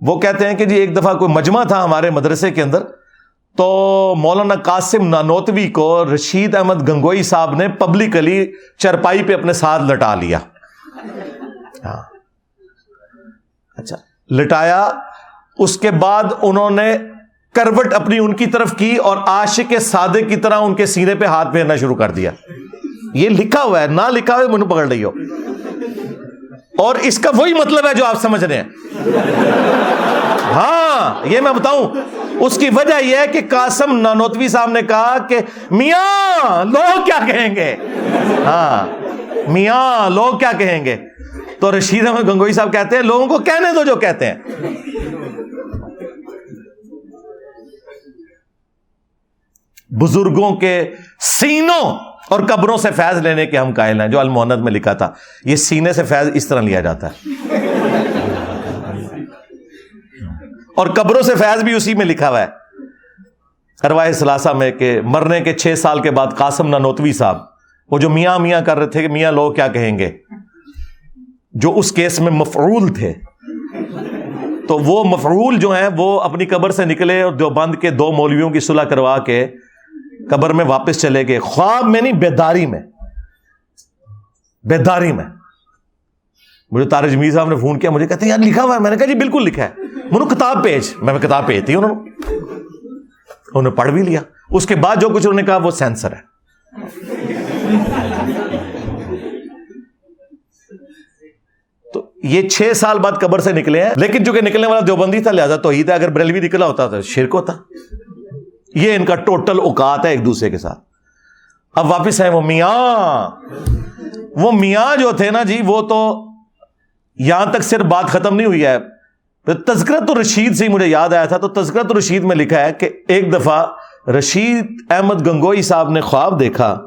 وہ کہتے ہیں کہ جی ایک دفعہ کوئی مجمع تھا ہمارے مدرسے کے اندر۔ تو مولانا قاسم نانوتوی کو رشید احمد گنگوئی صاحب نے پبلکلی چرپائی پہ اپنے ساتھ لٹا لیا۔ ہاں۔ اچھا۔ لٹایا۔ اس کے بعد انہوں نے کروٹ اپنی ان کی طرف کی اور عاشق سادے کی طرح ان کے سینے پہ ہاتھ پھیرنا شروع کر دیا۔ یہ لکھا ہوا ہے، نہ لکھا ہوا منہ پکڑ رہی ہو اور اس کا وہی مطلب ہے جو آپ سمجھ رہے ہیں۔ ہاں یہ میں بتاؤں، اس کی وجہ یہ ہے کہ قاسم نانوتوی صاحب نے کہا کہ میاں، لوگ کیا کہیں گے؟ ہاں میاں، لوگ کیا کہیں گے؟ تو رشید احمد گنگوئی صاحب کہتے ہیں، لوگوں کو کہنے دو جو کہتے ہیں۔ بزرگوں کے سینوں اور قبروں سے فیض لینے کے ہم قائل ہیں، جو المحنت میں لکھا تھا۔ یہ سینے سے فیض اس طرح لیا جاتا ہے۔ اور قبروں سے فیض بھی اسی میں لکھا ہوا ہے۔ ارواہ سلاسہ میں کہ مرنے کے چھ سال کے بعد قاسم نانوتوی صاحب، وہ جو میاں میاں کر رہے تھے کہ میاں لوگ کیا کہیں گے؟ جو اس کیس میں مفعول تھے۔ تو وہ مفعول جو ہیں، وہ اپنی قبر سے نکلے اور جو بند کے دو مولویوں کی صلح کروا کے قبر میں واپس چلے گئے۔ خواب میں نہیں، بیداری میں۔ بیداری میں۔ مجھے تارج میر صاحب نے فون کیا، مجھے کہتے ہیں، یار، لکھا ہوا ہے۔ میں نے کہا جی بالکل لکھا ہے۔ منو کتاب پیج میں کتاب بھیج تھی انہوں نے۔ انہوں نے پڑھ بھی لیا۔ اس کے بعد جو کچھ انہوں نے کہا، وہ سینسر ہے۔ تو یہ چھ سال بعد قبر سے نکلے ہیں۔ لیکن چونکہ نکلنے والا دیوبندی تھا، لہٰذا تو عید اگر بریلوی نکلا ہوتا تو شرک ہوتا۔ یہ ان کا ٹوٹل اوقات ہے ایک دوسرے کے ساتھ۔ اب واپس ہے وہ میاں۔ وہ میاں جو تھے نا جی وہ تو یہاں تک صرف بات ختم نہیں ہوئی ہے۔ تذکرت رشید سے مجھے یاد آیا تھا۔ تو تذکرت رشید میں لکھا ہے کہ ایک دفعہ رشید احمد گنگوئی صاحب نے خواب دیکھا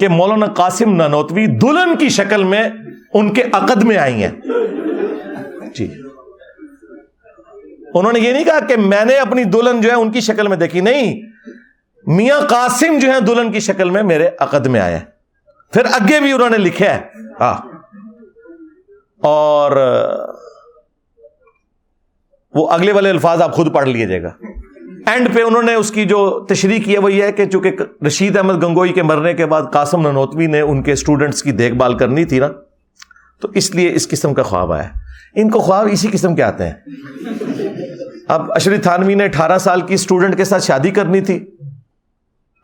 کہ مولانا قاسم نانوتوی دلہن کی شکل میں ان کے عقد میں آئی ہیں۔ جی۔ انہوں نے یہ نہیں کہا کہ میں نے اپنی دلہن جو ہے ان کی شکل میں دیکھی، نہیں۔ میاں قاسم جو ہے دلہن کی شکل میں میرے عقد میں آئے پھر اگے بھی انہوں نے لکھا ہے ہاں۔ اور وہ اگلے والے الفاظ آپ خود پڑھ لیجیے گا۔ اینڈ پہ انہوں نے اس کی جو تشریح کی ہے وہ یہ ہے کہ چونکہ رشید احمد گنگوئی کے مرنے کے بعد قاسم ننوتوی نے ان کے اسٹوڈنٹس کی دیکھ بھال کرنی تھی نا، تو اس لیے اس قسم کا خواب آیا۔ ان کو خواب اسی قسم کے آتے ہیں۔ اب اشری تھانوی نے اٹھارہ سال کی اسٹوڈنٹ کے ساتھ شادی کرنی تھی۔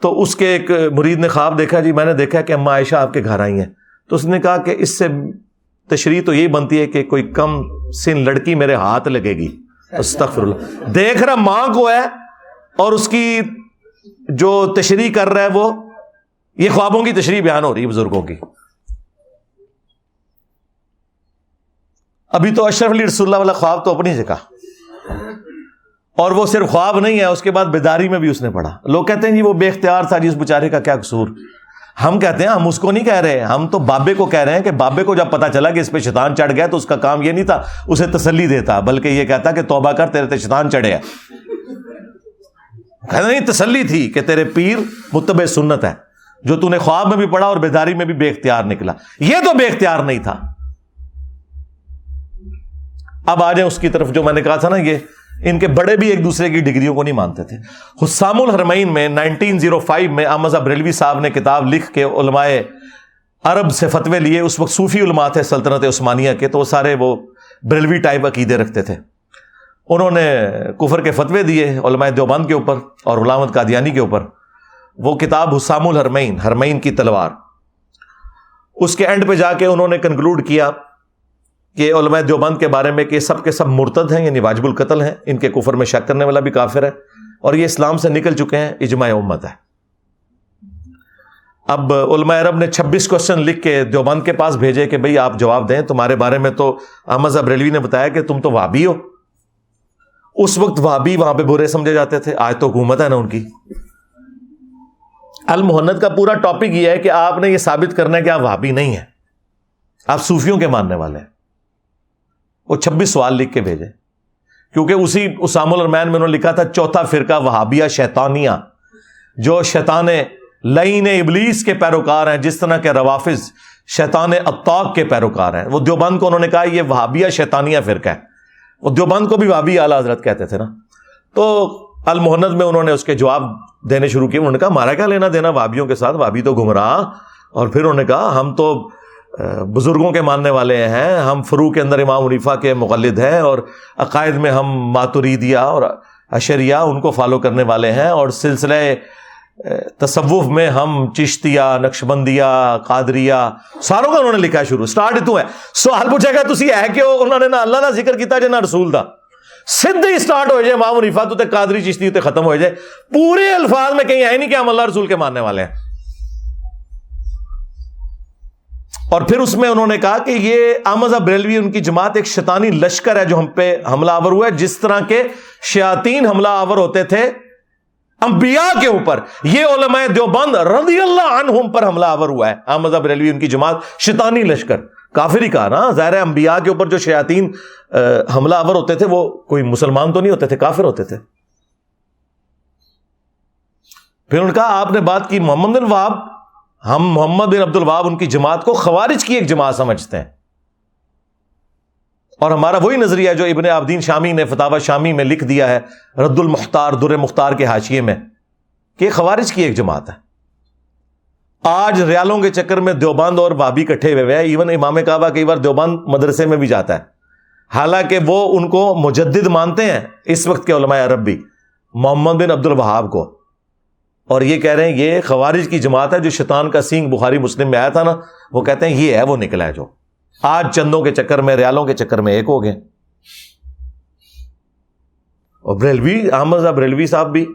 تو اس کے ایک مرید نے خواب دیکھا جی میں نے دیکھا کہ اما عائشہ آپ کے گھر آئی ہیں۔ تو اس نے کہا کہ اس سے تشریح تو یہی بنتی ہے کہ کوئی کم سن لڑکی میرے ہاتھ لگے گی۔ استغفر اللہ دیکھ رہا ماں کو ہے اور اس کی جو تشریح کر رہا ہے وہ، یہ خوابوں کی تشریح بیان ہو رہی ہے بزرگوں کی۔ ابھی تو اشرف علی رسول اللہ والا خواب تو اپنی جگہ۔ اور وہ صرف خواب نہیں ہے، اس کے بعد بیداری میں بھی اس نے پڑھا۔ لوگ کہتے ہیں جی وہ بے اختیار تھا جی اس بیچارے کا کیا قصور۔ ہم کہتے ہیں، ہم اس کو نہیں کہہ رہے، ہم تو بابے کو کہہ رہے ہیں کہ بابے کو جب پتا چلا کہ اس پہ شیطان چڑھ گیا تو اس کا کام یہ نہیں تھا، اسے تسلی دیتا، بلکہ یہ کہتا کہ توبہ کر، تیرے شیطان چڑھے کہنا نہیں، تسلی تھی کہ تیرے پیر متب سنت ہے جو تو نے خواب میں بھی پڑھا اور بیداری میں بھی بے اختیار نکلا۔ یہ تو بے اختیار نہیں تھا۔ اب آ جائیں اس کی طرف، جو میں نے کہا تھا نا، یہ ان کے بڑے بھی ایک دوسرے کی ڈگریوں کو نہیں مانتے تھے۔ حسام الحرمین میں نائنٹین زیرو فائیو میں احمد بریلوی صاحب نے کتاب لکھ کے علماء عرب سے فتوے لیے۔ اس وقت صوفی علماء تھے سلطنت عثمانیہ کے، تو وہ سارے وہ بریلوی ٹائپ عقیدے رکھتے تھے۔ انہوں نے کفر کے فتوے دیے علماء دیوبند کے اوپر اور غلامت قادیانی کے اوپر۔ وہ کتاب حسام الحرمین، حرمین کی تلوار۔ اس کے اینڈ پہ جا کے انہوں نے کنکلوڈ کیا کہ علماء دیوبند کے بارے میں کہ سب کے سب مرتد ہیں یعنی واجب القتل ہیں، ان کے کفر میں شک کرنے والا بھی کافر ہے اور یہ اسلام سے نکل چکے ہیں، اجماع امت ہے۔ اب علماء عرب نے چھبیس کوشچن لکھ کے دیوبند کے پاس بھیجے کہ بھائی آپ جواب دیں، تمہارے بارے میں تو احمد ابریلوی نے بتایا کہ تم تو وابی ہو۔ اس وقت وابی وہاں پہ برے سمجھے جاتے تھے، آج تو حکومت ہے نا ان کی۔ المحنت کا پورا ٹاپک یہ ہے کہ آپ نے یہ ثابت کرنا ہے کہ آپ وابی نہیں ہیں۔ آپ صوفیوں کے ماننے والے ہیں۔ وہ چھبیس سوال لکھ کے بھیجے۔ کیونکہ اسی اسام الرمین میں انہوں نے لکھا تھا، چوتھا فرقہ وہابیا شیطانیہ، جو شیطان لین ابلیس کے پیروکار ہیں، جس طرح کے روافظ شیطان اطاق کے پیروکار ہیں۔ وہ دیوبند کو انہوں نے کہا، یہ وہابیا شیطانیہ فرقہ ہے۔ وہ دیوبند کو بھی وابی اعلی حضرت کہتے تھے نا۔ تو المحنت میں انہوں نے اس کے جواب دینے شروع کیے، انہوں نے کہا، مارا کیا لینا دینا وابیوں کے ساتھ؟ وابی تو گمراہ۔ اور پھر انہوں نے کہا، ہم تو بزرگوں کے ماننے والے ہیں۔ ہم فرو کے اندر امام عنیفا کے مقلد ہیں اور عقائد میں ہم ماتوریدیا اور اشریہ ان کو فالو کرنے والے ہیں اور سلسلہ تصوف میں ہم چشتیا نقش بندیا قادریا ساروں کا انہوں نے لکھا شروع اسٹارٹ تو ہے۔ سوال پوچھے گا تھی ہے کہ انہوں نے نہ اللہ کا ذکر کیا جائے نہ رسول کا سدھے اسٹارٹ ہو جائے امام عنیفا تو قادری چشتی ختم ہو جائے پورے الفاظ میں کہیں ہے نہیں کہ ہم اللہ رسول کے ماننے والے ہیں۔ اور پھر اس میں انہوں نے کہا کہ یہ احمد بریلوی، ان کی جماعت ایک شیطانی لشکر ہے جو ہم پہ حملہ آور ہوا ہے، جس طرح کے شیاطین حملہ آور ہوتے تھے انبیاء کے اوپر۔ یہ علماء دیوبند رضی اللہ عنہم پر حملہ آور ہوا ہے۔ احمد بریلوی، ان کی جماعت شیطانی لشکر۔ کافر ہی کہا نا، ظاہر انبیاء کے اوپر جو شیاطین حملہ آور ہوتے تھے، وہ کوئی مسلمان تو نہیں ہوتے تھے، کافر ہوتے تھے۔ پھر ان کا آپ نے بات کی، محمد بن واب ہم محمد بن عبد الواب ان کی جماعت کو خوارج کی ایک جماعت سمجھتے ہیں۔ اور ہمارا وہی نظریہ جو ابن عبدین شامی نے فتح شامی میں لکھ دیا ہے، رد المختار، در مختار کے حاشیے میں، کہ خوارج کی ایک جماعت ہے۔ آج ریالوں کے چکر میں دیوبند اور بابی کٹھے ہوئے ہیں۔ ایون امام کعبہ کئی بار دیوبند مدرسے میں بھی جاتا ہے۔ حالانکہ وہ ان کو مجدد مانتے ہیں اس وقت کے علماء عرب بھی محمد بن عبد الوہاب کو۔ اور یہ کہہ رہے ہیں یہ خوارج کی جماعت ہے جو شیطان کا سینگ بخاری مسلم میں آیا تھا نا، وہ کہتے ہیں یہ ہے، وہ نکلا ہے جو۔ آج چندوں کے چکر میں، ریالوں کے چکر میں ایک ہو گئے۔ اور بریلوی، احمد صاحب بریلوی صاحب بھی،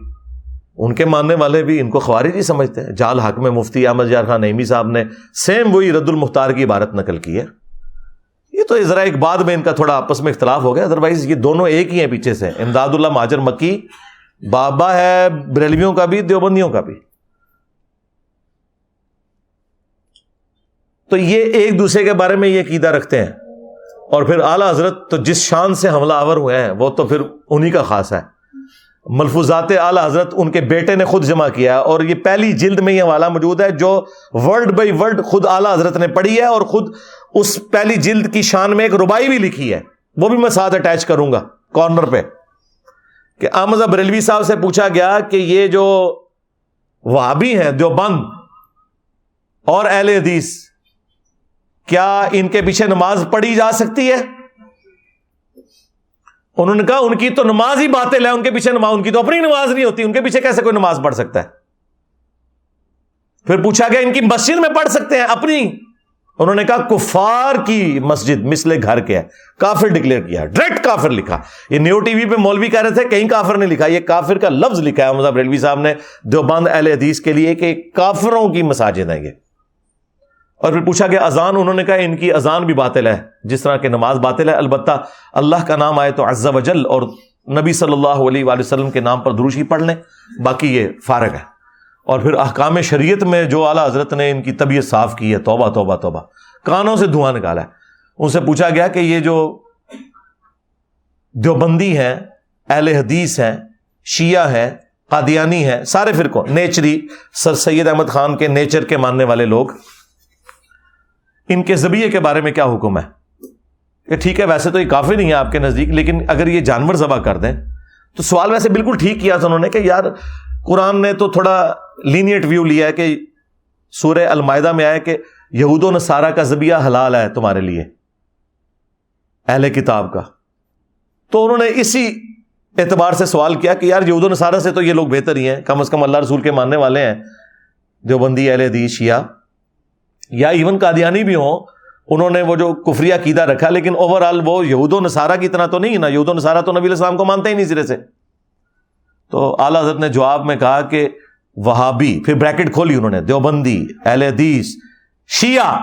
ان کے ماننے والے بھی ان کو خوارج ہی سمجھتے ہیں۔ جال حق میں مفتی احمد یار خان نعمی صاحب نے سیم وہی رد المختار کی عبارت نقل کی ہے۔ یہ تو ذرا ایک بعد میں ان کا تھوڑا آپس میں اختلاف ہو گیا ادروائز یہ دونوں ایک ہی ہیں پیچھے سے۔ امداد اللہ، ماجر مکی بابا ہے بریلویوں کا بھی، دیوبندیوں کا بھی۔ تو یہ ایک دوسرے کے بارے میں یہ عقیدہ رکھتے ہیں۔ اور پھر اعلی حضرت تو جس شان سے حملہ آور ہوئے ہیں، وہ تو پھر انہی کا خاص ہے۔ ملفوظات اعلی حضرت ان کے بیٹے نے خود جمع کیا اور یہ پہلی جلد میں یہ والا موجود ہے جو ورڈ بائی ورڈ خود اعلی حضرت نے پڑھی ہے، اور خود اس پہلی جلد کی شان میں ایک ربائی بھی لکھی ہے۔ وہ بھی میں ساتھ اٹیچ کروں گا، کارنر پہ۔ کہ احمد بریلوی صاحب سے پوچھا گیا کہ یہ جو وابی ہیں جو بند اور اہل حدیث، کیا ان کے پیچھے نماز پڑھی جا سکتی ہے؟ انہوں نے کہا، ان کی تو نماز ہی باتیں لیں ان کے پیچھے نماز، ان کی تو اپنی نماز نہیں ہوتی، ان کے پیچھے کیسے کوئی نماز پڑھ سکتا ہے؟ پھر پوچھا گیا، ان کی مسجد میں پڑھ سکتے ہیں اپنی؟ انہوں نے کہا کفار کی مسجد مسلے گھر کے ہے۔ کافر ڈکلیئر کیا ڈائریکٹ کافر لکھا۔ یہ نیو ٹی وی پہ مولوی کہہ رہے تھے، کہیں کافر نہیں لکھا۔ یہ کافر کا لفظ لکھا ہے۔ مذہب ریلوی صاحب نے دیوبند اہل حدیث کے لیے کہ کافروں کی مساجد ہیں یہ۔ اور پھر پوچھا گیا اذان، انہوں نے کہا ان کی اذان بھی باطل ہے۔ جس طرح کہ نماز باطل ہے، البتہ اللہ کا نام آئے تو عز و جل اور نبی صلی اللہ علیہ وآلہ وسلم کے نام پر دروشی پڑھ لیں، باقی یہ فارغ ہے۔ اور پھر احکام شریعت میں جو اعلیٰ حضرت نے ان کی طبیعت صاف کی ہے، توبہ توبہ توبہ۔ کانوں سے دھواں نکالا ہے۔ ان سے پوچھا گیا کہ یہ جو دیوبندی ہیں، اہل حدیث ہیں، شیعہ ہے قادیانی ہے سارے فرقوں، نیچری، سر سید احمد خان کے نیچر کے ماننے والے لوگ، ان کے زبیے کے بارے میں کیا حکم ہے؟ کہ ٹھیک ہے، ویسے تو یہ کافی نہیں ہے آپ کے نزدیک، لیکن اگر یہ جانور ذبح کر دیں، تو سوال ویسے بالکل ٹھیک کیا تھا انہوں نے کہ یار قرآن نے تو تھوڑا لینیٹ ویو لیا ہے کہ سورہ المائدہ میں آئے کہ یہود و نصارہ کا زبیہ حلال ہے تمہارے لیے، اہل کتاب کا۔ تو انہوں نے اسی اعتبار سے سوال کیا کہ یار یہود و نصارہ سے تو یہ لوگ بہتر ہی ہیں، کم از کم اللہ رسول کے ماننے والے ہیں جو بندی اہل دی شیعہ، یا ایون قادیانی بھی ہوں، انہوں نے وہ جو کفری عقیدہ رکھا، لیکن اوور آل وہ یہود و نصارہ کی طرح تو نہیں ہے نا۔ یہود و نصارہ تو نبی السلام کو مانتے ہی نہیں سرے سے۔ تو اعلیٰ حضرت نے جواب میں کہا کہ وہابی، پھر بریکٹ کھولی انہوں نے، دیوبندی، اہل حدیث، شیعہ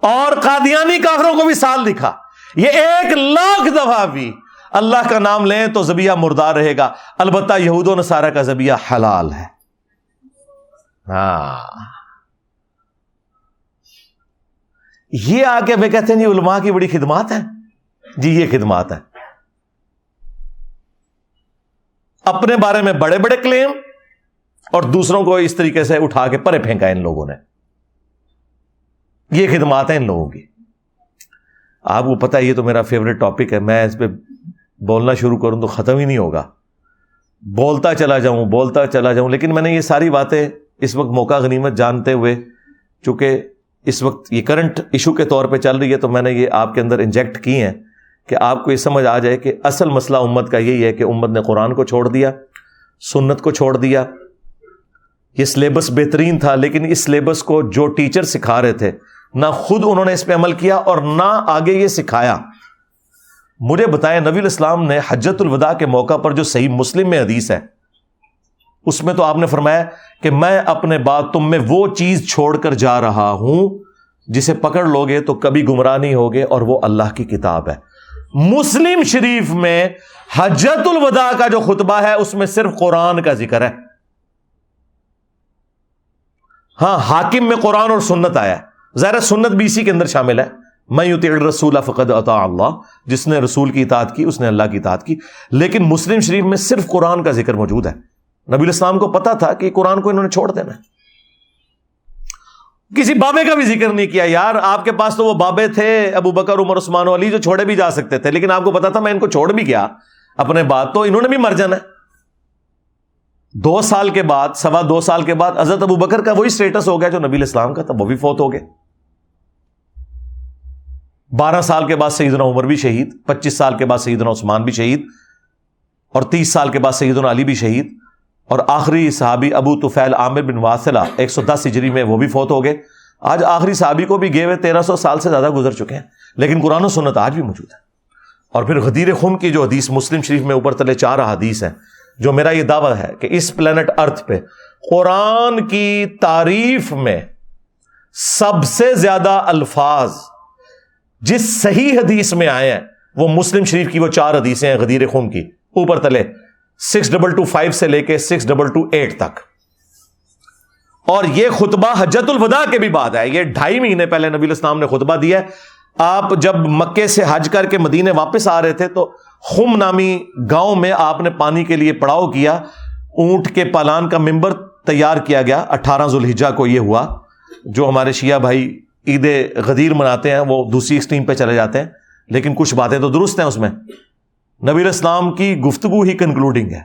اور قادیانی کافروں کو بھی سال دکھا یہ ایک لاکھ دفعہ بھی اللہ کا نام لیں تو زبیہ مردار رہے گا۔ البتہ یہود و نصارہ کا زبیہ حلال ہے۔ ہاں۔ یہ آ کے میں کہتے ہیں جی علماء کی بڑی خدمات ہیں۔ جی یہ خدمات ہیں۔ اپنے بارے میں بڑے بڑے کلیم اور دوسروں کو اس طریقے سے اٹھا کے پرے پھینکا ان لوگوں نے۔ یہ خدمات ہیں ان لوگوں کی۔ آپ کو پتا یہ تو میرا فیوریٹ ٹاپک ہے، میں اس پہ بولنا شروع کروں تو ختم ہی نہیں ہوگا۔ بولتا چلا جاؤں، بولتا چلا جاؤں، لیکن میں نے یہ ساری باتیں اس وقت موقع غنیمت جانتے ہوئے، چونکہ اس وقت یہ کرنٹ ایشو کے طور پہ چل رہی ہے، تو میں نے یہ آپ کے اندر انجیکٹ کی ہیں۔ کہ آپ کو یہ سمجھ آ جائے کہ اصل مسئلہ امت کا یہی ہے کہ امت نے قرآن کو چھوڑ دیا، سنت کو چھوڑ دیا۔ یہ سلیبس بہترین تھا، لیکن اس سلیبس کو جو ٹیچر سکھا رہے تھے، نہ خود انہوں نے اس پہ عمل کیا اور نہ آگے یہ سکھایا۔ مجھے بتائیں، نبی الاسلام نے حجت الوداع کے موقع پر جو صحیح مسلم میں حدیث ہے، اس میں تو آپ نے فرمایا کہ میں اپنے بعد تم میں وہ چیز چھوڑ کر جا رہا ہوں، جسے پکڑ لو گے تو کبھی گمراہ نہیں ہوگے اور وہ اللہ کی کتاب ہے۔ مسلم شریف میں حجت الوداع کا جو خطبہ ہے، اس میں صرف قرآن کا ذکر ہے۔ ہاں حاکم میں قرآن اور سنت آیا ظاہر سنت بھی اسی کے اندر شامل ہے۔ میں یو رسول فقد عطا اللہ۔ جس نے رسول کی اطاعت کی، اس نے اللہ کی اطاعت کی۔ لیکن مسلم شریف میں صرف قرآن کا ذکر موجود ہے۔ نبی الاسلام کو پتا تھا کہ قرآن کو انہوں نے چھوڑ دینا کسی بابے کا بھی ذکر نہیں کیا یار۔ آپ کے پاس تو وہ بابے تھے، ابو بکر، عمر، عثمان، علی جو چھوڑے بھی جا سکتے تھے، لیکن آپ کو پتا تھا میں ان کو چھوڑ بھی گیا۔ اپنے بات تو انہوں نے بھی مر جانا ہے۔ دو سال کے بعد، سوا دو سال کے بعد حضرت ابو بکر کا وہی اسٹیٹس ہو گیا جو نبی الاسلام کا تھا، وہ بھی فوت ہو گئے۔ بارہ سال کے بعد سیدنا عمر بھی شہید، پچیس سال کے بعد سیدنا عثمان بھی شہید، اور تیس سال کے بعد سیدنا علی بھی شہید۔ اور آخری صحابی ابو توفیل عامر بن واسلہ ایک سو دس ہجری میں وہ بھی فوت ہو گئے۔ آج آخری صحابی کو بھی گئے ہوئے تیرہ سو سال سے زیادہ گزر چکے ہیں، لیکن قرآن و سنت آج بھی موجود ہے۔ اور پھر غدیر خم کی جو حدیث مسلم شریف میں اوپر تلے چار حدیث ہیں، جو میرا یہ دعویٰ ہے کہ اس پلانٹ ارتھ پہ قرآن کی تعریف میں سب سے زیادہ الفاظ جس صحیح حدیث میں آئے ہیں، وہ مسلم شریف کی وہ چار حدیثیں ہیں غدیر خون کی۔ اوپر تلے سکس ڈبل ٹو فائیو سے لے کے سکس ڈبل ٹو ایٹ تک۔ اور یہ خطبہ حجت الوداع کے بھی بعد ہے۔ یہ ڈھائی مہینے پہلے نبی الاسلام نے خطبہ دیا ہے۔ آپ جب مکے سے حج کر کے مدینے واپس آ رہے تھے تو خم نامی گاؤں میں آپ نے پانی کے لیے پڑاؤ کیا۔ اونٹ کے پالان کا ممبر تیار کیا گیا۔ اٹھارہ ذوالحجہ کو یہ ہوا۔ جو ہمارے شیعہ بھائی عید غدیر مناتے ہیں، وہ دوسری اسٹریم پہ چلے جاتے ہیں۔ لیکن کچھ باتیں تو درست ہیں اس میں۔ نبی اسلام کی گفتگو ہی کنکلوڈنگ ہے۔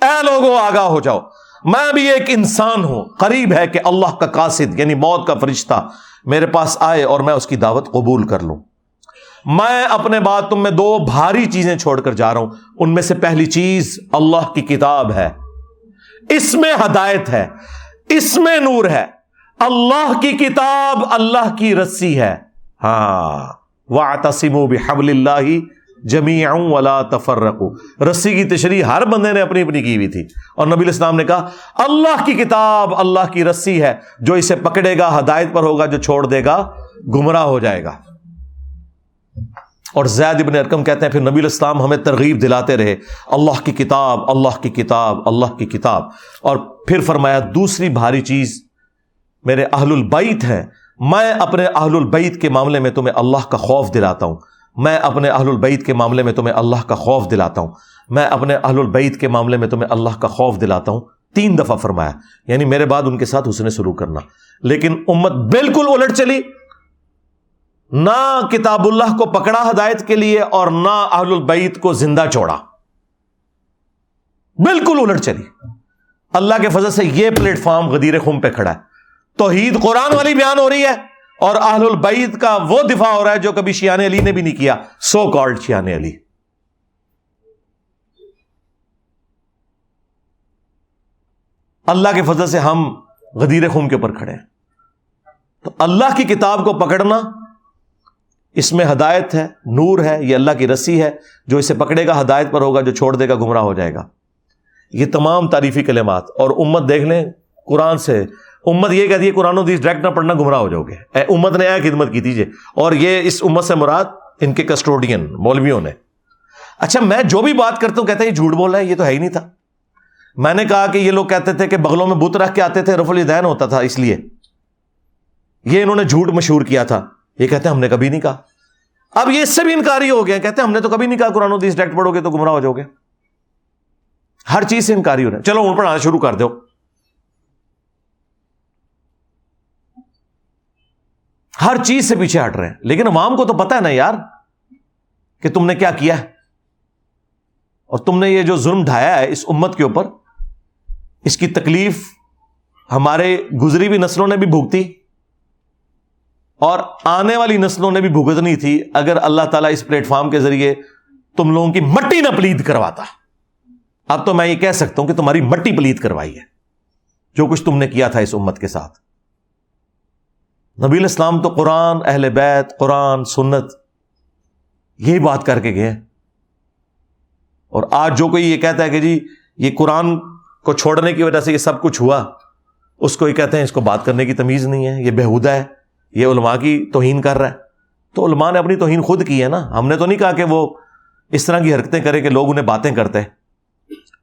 اے لوگوں آگاہ ہو جاؤ۔ میں بھی ایک انسان ہوں۔ قریب ہے کہ اللہ کا قاصد یعنی موت کا فرشتہ میرے پاس آئے اور میں اس کی دعوت قبول کر لوں۔ میں اپنے بات تم میں دو بھاری چیزیں چھوڑ کر جا رہا ہوں۔ ان میں سے پہلی چیز اللہ کی کتاب ہے۔ اس میں ہدایت ہے۔ اس میں نور ہے۔ اللہ کی کتاب اللہ کی رسی ہے۔ ہاں۔ وہ تسیم و بحب اللہ جمی ولا تفرق رسی کی تشریح ہر بندے نے اپنی اپنی کی ہوئی تھی۔ اور نبی اسلام نے کہا، اللہ کی کتاب، اللہ کی رسی ہے، جو اسے پکڑے گا، ہدایت پر ہوگا، جو چھوڑ دے گا، گمراہ ہو جائے گا۔ اور زید ابن ارکم کہتے ہیں، پھر نبی الاسلام ہمیں ترغیب دلاتے رہے، اللہ کی کتاب، اللہ کی کتاب، اللہ کی کتاب۔ اور پھر فرمایا، دوسری بھاری چیز، میرے اہل البعت ہے میں اپنے اہل البعت کے معاملے میں تمہیں اللہ کا خوف دلاتا ہوں۔ میں اپنے اہل البعت کے معاملے میں تمہیں اللہ کا خوف دلاتا ہوں۔ میں اپنے اہل البعت کے معاملے میں تمہیں اللہ کا خوف دلاتا ہوں۔ تین دفعہ فرمایا۔ یعنی میرے بعد ان کے ساتھ حسن شروع کرنا۔ لیکن امت بالکل الٹ چلی۔ نہ کتاب اللہ کو پکڑا ہدایت کے لیے اور نہ اہل البعید کو زندہ چھوڑا۔ بالکل الٹ چلی۔ اللہ کے فضل سے یہ پلیٹ فارم غدیر خم پہ کھڑا ہے۔ توحید قرآن والی بیان ہو رہی ہے۔ اور اہل البعید کا وہ دفاع ہو رہا ہے جو کبھی شیان علی نے بھی نہیں کیا سو کالڈ شیان علی۔ اللہ کے فضل سے ہم غدیر خون کے اوپر کھڑے ہیں۔ تو اللہ کی کتاب کو پکڑنا اس میں ہدایت ہے، نور ہے، یہ اللہ کی رسی ہے، جو اسے پکڑے گا، ہدایت پر ہوگا، جو چھوڑ دے گا، گمراہ ہو جائے گا۔ یہ تمام تعریفی کلمات اور امت دیکھ لیں، قرآن سے امت یہ کہتی ہے قرآن و حدیث ڈائریکٹ نہ پڑھنا گمراہ ہو جاؤ گے۔ اے امت نے آیا خدمت کی تیجیے اور یہ اس امت سے مراد ان کے کسٹوڈین مولویوں نے۔ اچھا میں جو بھی بات کرتا ہوں کہتے ہیں یہ جھوٹ بول رہا ہے، یہ تو ہے ہی نہیں تھا۔ میں نے کہا کہ یہ لوگ کہتے تھے کہ بغلوں میں بت رکھ کے آتے تھے، رف الدین ہوتا تھا اس لیے۔ یہ انہوں نے جھوٹ مشہور کیا تھا۔ یہ کہتے ہیں ہم نے کبھی نہیں کہا۔ اب یہ اس سے بھی انکاری ہو گیا۔ کہتے ہیں ہم نے تو کبھی نہیں کہا قرآن و حدیث ڈائریکٹ پڑھو گے تو گمراہ ہو جاؤ گے۔ ہر چیز سے انکاری ہو رہا ہے۔ چلو ان پڑھانا شروع کر دو۔ ہر چیز سے پیچھے ہٹ رہے ہیں۔ لیکن عوام کو تو پتا ہے نا یار کہ تم نے کیا کیا ہے۔ اور تم نے یہ جو ظلم ڈھایا ہے اس امت کے اوپر، اس کی تکلیف ہمارے گزری ہوئی نسلوں نے بھی بھوگتی۔ اور آنے والی نسلوں نے بھی بھگتنی تھی۔ اگر اللہ تعالیٰ اس پلیٹ فارم کے ذریعے تم لوگوں کی مٹی نہ پلید کرواتا۔ اب تو میں یہ کہہ سکتا ہوں کہ تمہاری مٹی پلید کروائی ہے۔ جو کچھ تم نے کیا تھا اس امت کے ساتھ۔ نبی الاسلام تو قرآن، اہل بیت، قرآن، سنت، یہی بات کر کے گئے۔ اور آج جو کوئی یہ کہتا ہے کہ جی یہ قرآن کو چھوڑنے کی وجہ سے یہ سب کچھ ہوا، اس کو یہ کہتے ہیں، اس کو بات کرنے کی تمیز نہیں ہے، یہ بےحدہ ہے، یہ علماء کی توہین کر رہا ہے۔ تو علماء نے اپنی توہین خود کی ہے نا۔ ہم نے تو نہیں کہا کہ وہ اس طرح کی حرکتیں کرے کہ لوگ انہیں باتیں کرتے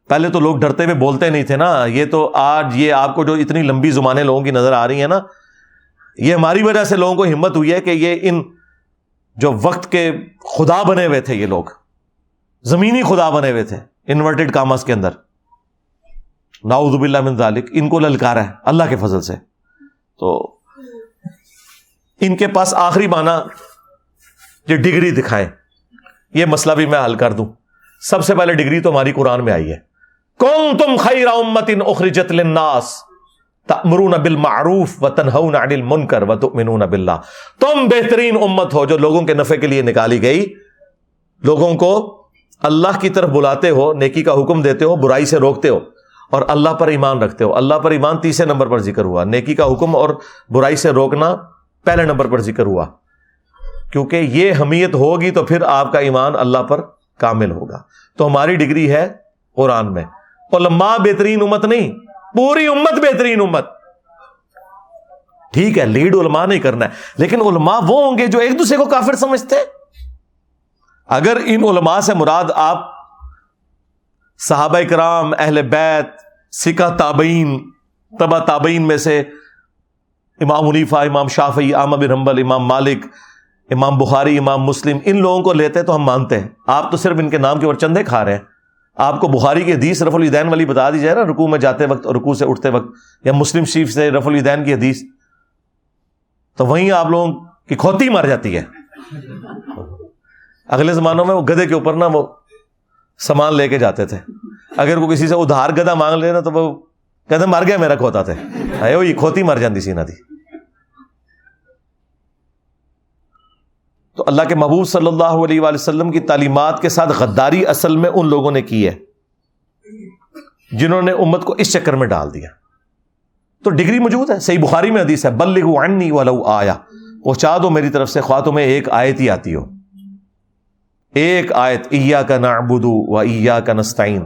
پہلے تو لوگ ڈرتے ہوئے بولتے نہیں تھے نا۔ یہ تو آج یہ آپ کو جو اتنی لمبی زمانے لوگوں کی نظر آ رہی ہیں نا یہ ہماری وجہ سے لوگوں کو ہمت ہوئی ہے کہ یہ ان جو وقت کے خدا بنے ہوئے تھے یہ لوگ، زمینی خدا بنے ہوئے تھے، انورٹیڈ کامرس کے اندر۔ ناؤز باللہ من ذالک، ان کو للکارا ہے، اللہ کے فضل سے۔ تو ان کے پاس آخری معنی یہ ڈگری دکھائے یہ مسئلہ بھی میں حل کر دوں۔ سب سے پہلے ڈگری تو ہماری قرآن میں آئی ہے۔ کون تم خیر امت ان اخرجت للناس۔ تأمرون بالمعروف و تنہون عن المنکر و تؤمنون باللہ۔ تم بہترین امت ہو جو لوگوں کے نفع کے لیے نکالی گئی۔ لوگوں کو اللہ کی طرف بلاتے ہو، نیکی کا حکم دیتے ہو، برائی سے روکتے ہو اور اللہ پر ایمان رکھتے ہو۔ اللہ پر ایمان تیسرے نمبر پر ذکر ہوا۔ نیکی کا حکم اور برائی سے روکنا پہلے نمبر پر ذکر ہوا۔ کیونکہ یہ حمیت ہوگی تو پھر آپ کا ایمان اللہ پر کامل ہوگا۔ تو ہماری ڈگری ہے قرآن میں۔ علماء بہترین امت نہیں پوری امت بہترین امت۔ ٹھیک ہے لیڈ علماء نہیں کرنا ہے، لیکن علماء وہ ہوں گے جو ایک دوسرے کو کافر سمجھتے۔ اگر ان علماء سے مراد آپ صحابہ کرام، اہل بیت سکھا تابعین تبا تابعین میں سے امام حنیفہ، امام شافی امام بن حنبل، امام مالک، امام بخاری، امام مسلم، ان لوگوں کو لیتے تو ہم مانتے ہیں۔ آپ تو صرف ان کے نام کے اوپر چندے کھا رہے ہیں۔ آپ کو بخاری کی حدیث رف الدین والی بتا دی جائے نا رکو میں جاتے وقت اور رکو سے اٹھتے وقت، یا مسلم شریف سے رف الدین کی حدیث۔ تو وہیں آپ لوگوں کی کھوتی مار جاتی ہے۔ اگلے زمانوں میں وہ گدے کے اوپر نا وہ سامان لے کے جاتے تھے۔ اگر وہ کسی سے ادھار گدا مانگ لے نا تو وہ کہتے مر گیا میرا کھوتا تھے وہ یہ کھوتی مر جاتی سی نہ تھی تو اللہ کے محبوب صلی اللہ علیہ وآلہ وسلم کی تعلیمات کے ساتھ غداری اصل میں ان لوگوں نے کی ہے، جنہوں نے امت کو اس چکر میں ڈال دیا۔ تو ڈگری موجود ہے، صحیح بخاری میں حدیث ہے بلغ عنی ولو آیا پہنچا دو میری طرف سے خواہ تمہیں ایک آیت ہی آتی ہو۔ ایک آیت ایا کا نعبدو و ایا کا نستعین۔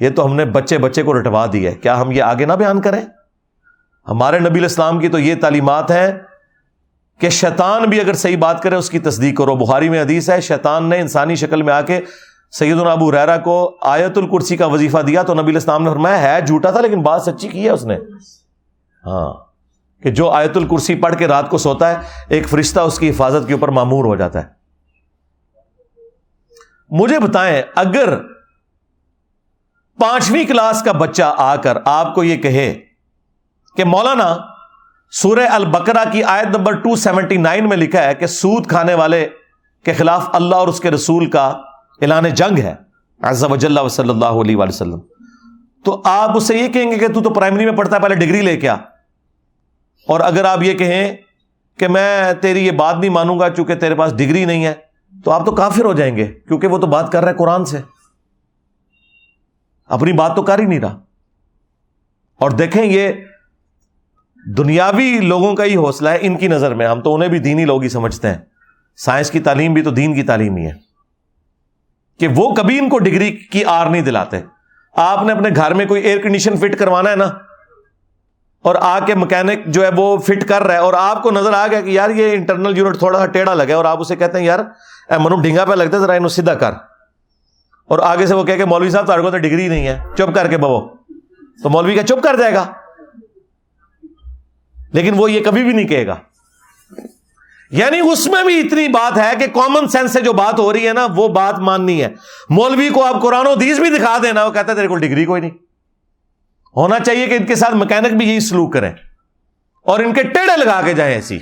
یہ تو ہم نے بچے بچے کو رٹوا دی ہے۔ کیا ہم یہ آگے نہ بیان کریں؟ ہمارے نبی الاسلام کی تو یہ تعلیمات ہیں کہ شیطان بھی اگر صحیح بات کرے اس کی تصدیق کرو۔ بخاری میں حدیث ہے، شیطان نے انسانی شکل میں آ کے سید ابو ریرا کو آیت الکرسی کا وظیفہ دیا تو نبی الاسلام نے فرمایا، ہے جھوٹا تھا لیکن بات سچی کی ہے اس نے۔ ہاں کہ جو آیت الکرسی پڑھ کے رات کو سوتا ہے، ایک فرشتہ اس کی حفاظت کے اوپر معمور ہو جاتا ہے۔ مجھے بتائیں، اگر پانچویں کلاس کا بچہ آ کر آپ کو یہ کہے کہ مولانا سورہ البکرا کی آیت نمبر 279 میں لکھا ہے کہ سود کھانے والے کے خلاف اللہ اور اس کے رسول کا اعلان جنگ ہے۔ وجل صلی اللہ علیہ وسلم۔ تو آپ اسے یہ کہیں گے کہ تو تو پرائمری میں پڑھتا ہے، پہلے ڈگری لے کے آ۔ اور اگر آپ یہ کہیں کہ میں تیری یہ بات نہیں مانوں گا چونکہ تیرے پاس ڈگری نہیں ہے، تو آپ تو کافر ہو جائیں گے کیونکہ وہ تو بات کر رہا ہے قرآن سے۔ اپنی بات تو کر ہی نہیں رہا۔ اور دیکھیں یہ دنیاوی لوگوں کا ہی حوصلہ ہے ان کی نظر میں۔ ہم تو انہیں بھی دینی لوگ ہی سمجھتے ہیں۔ سائنس کی تعلیم بھی تو دین کی تعلیم ہی ہے۔ کہ وہ کبھی ان کو ڈگری کی آر نہیں دلاتے۔ آپ نے اپنے گھر میں کوئی ایئر کنڈیشن فٹ کروانا ہے نا؟ اور آ کے مکینک جو ہے وہ فٹ کر رہا ہے اور آپ کو نظر آ گیا کہ یار یہ انٹرنل یونٹ تھوڑا سا ٹیڑھا لگا اور آپ اسے کہتے ہیں یار منو ڈھنگا پہ لگتا ہے، ذرا انہوں سیدھا کر۔ اور آگے سے وہ کہ مولوی صاحب تارے کو تو ڈگری نہیں ہے۔ چپ کر کے بو تو مولوی کا چپ کر جائے گا۔ لیکن وہ یہ کبھی بھی نہیں کہے گا۔ یعنی اس میں بھی اتنی بات ہے کہ کامن سینس سے جو بات ہو رہی ہے نا، وہ بات ماننی ہے۔ مولوی کو آپ قرآن و حدیث بھی دکھا دینا، وہ کہتا ہے تیرے کو ڈگری کوئی نہیں۔ ہونا چاہیے کہ ان کے ساتھ مکینک بھی یہی سلوک کریں۔ اور ان کے ٹیڑے لگا کے جائیں ایسی۔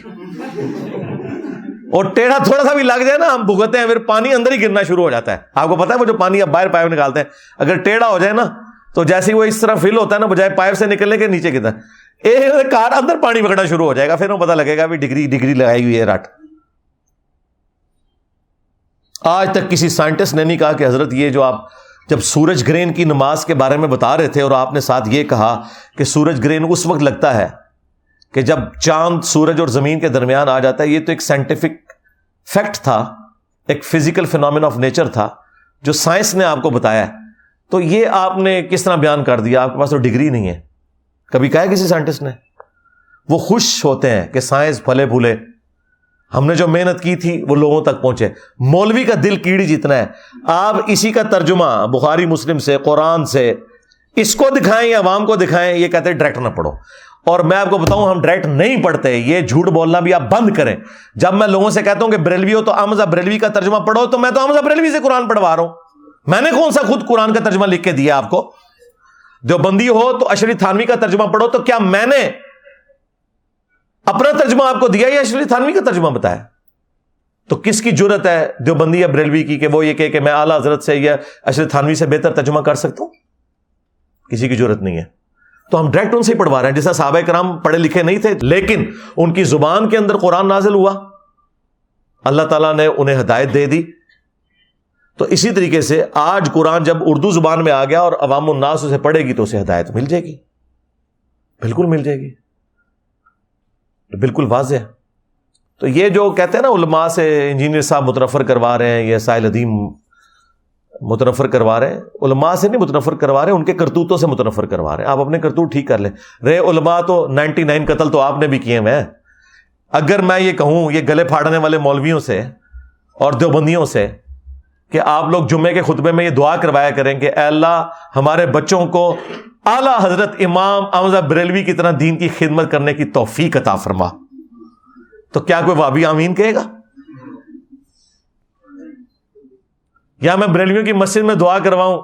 اور ٹیڑھا تھوڑا سا بھی لگ جائے نا، ہم بھگتے ہیں، پھر پانی اندر ہی گرنا شروع ہو جاتا ہے۔ آپ کو پتا ہے، وہ جو پانی آپ باہر پائپ نکالتے ہیں، اگر ٹیڑھا ہو جائے نا، تو جیسے وہ اس طرح فل ہوتا ہے نا، بجائے پائپ سے نکلنے کے نیچے گرتا ہے کار اندر پانی پکڑنا شروع ہو جائے گا پھر وہ پتا لگے گا بھی ڈگری ڈگری لگائی ہوئی ہے رٹ آج تک کسی سائنٹسٹ نے نہیں کہا کہ حضرت یہ جو آپ جب سورج گرین کی نماز کے بارے میں بتا رہے تھے اور آپ نے ساتھ یہ کہا کہ سورج گرین اس وقت لگتا ہے کہ جب چاند سورج اور زمین کے درمیان آ جاتا ہے یہ تو ایک سائنٹیفک فیکٹ تھا ایک فزیکل فینومین آف نیچر تھا جو سائنس نے آپ کو بتایا تو یہ آپ نے کس طرح بیان کر دیا آپ کے پاس تو ڈگری نہیں ہے کبھی کہا کسی سائنٹسٹ نے؟ وہ خوش ہوتے ہیں کہ سائنس پھلے پھولے۔ ہم نے جو محنت کی تھی، وہ لوگوں تک پہنچے۔ مولوی کا دل کیڑی جتنا ہے۔ آپ اسی کا ترجمہ بخاری مسلم سے، قرآن سے، اس کو دکھائیں یا عوام کو دکھائیں، یہ کہتے ہیں ڈائریکٹ نہ پڑھو۔ اور میں آپ کو بتاؤں، ہم ڈائریکٹ نہیں پڑھتے۔ یہ جھوٹ بولنا بھی آپ بند کریں۔ جب میں لوگوں سے کہتا ہوں کہ بریلوی ہو تو امزا بریلوی کا ترجمہ پڑھو، تو میں تو امزا بریلوی سے قرآن پڑھوا رہا ہوں۔ میں نے کون سا خود قرآن کا ترجمہ لکھ کے دیا آپ کو؟ جو بندی ہو تو اشری تھانوی کا ترجمہ پڑھو تو کیا میں نے اپنا ترجمہ آپ کو دیا یا اشری تھانوی کا ترجمہ بتایا؟ تو کس کی ضرورت ہے جو بندی یا بریلوی کی کہ وہ یہ کہ میں اعلیٰ حضرت سے یا اشری تھانوی سے بہتر ترجمہ کر سکتا ہوں؟ کسی کی ضرورت نہیں ہے۔ تو ہم ڈائریکٹ ان سے ہی پڑھوا رہے ہیں۔ جیسا صحابہ کرام پڑھے لکھے نہیں تھے، لیکن ان کی زبان کے اندر قرآن نازل ہوا۔ اللہ تعالیٰ نے انہیں ہدایت دے دی۔ تو اسی طریقے سے آج قرآن جب اردو زبان میں آ گیا اور عوام الناس اسے پڑھے گی تو اسے ہدایت مل جائے گی۔ بالکل مل جائے گی۔ بالکل واضح۔ تو یہ جو کہتے ہیں نا علماء سے انجینئر صاحب مترفر کروا رہے ہیں یا سائل ادیم متنفر کروا رہے ہیں۔ علماء سے نہیں متنفر کروا رہے ہیں ان کے کرتوتوں سے متنفر کروا رہے ہیں۔ آپ اپنے کرتوت ٹھیک کر لیں۔ رے علماء تو نائنٹی نائن قتل تو آپ نے بھی کیے میں اگر میں یہ کہوں، یہ گلے پھاڑنے والے مولویوں سے اور دیوبندیوں سے کہ آپ لوگ جمعے کے خطبے میں یہ دعا کروایا کریں کہ اے اللہ، ہمارے بچوں کو اعلی حضرت امام احمد بریلوی کی طرح دین کی خدمت کرنے کی توفیق عطا فرما۔ تو کیا کوئی وابی آمین کہے گا؟ یا میں بریلویوں کی مسجد میں دعا کرواؤں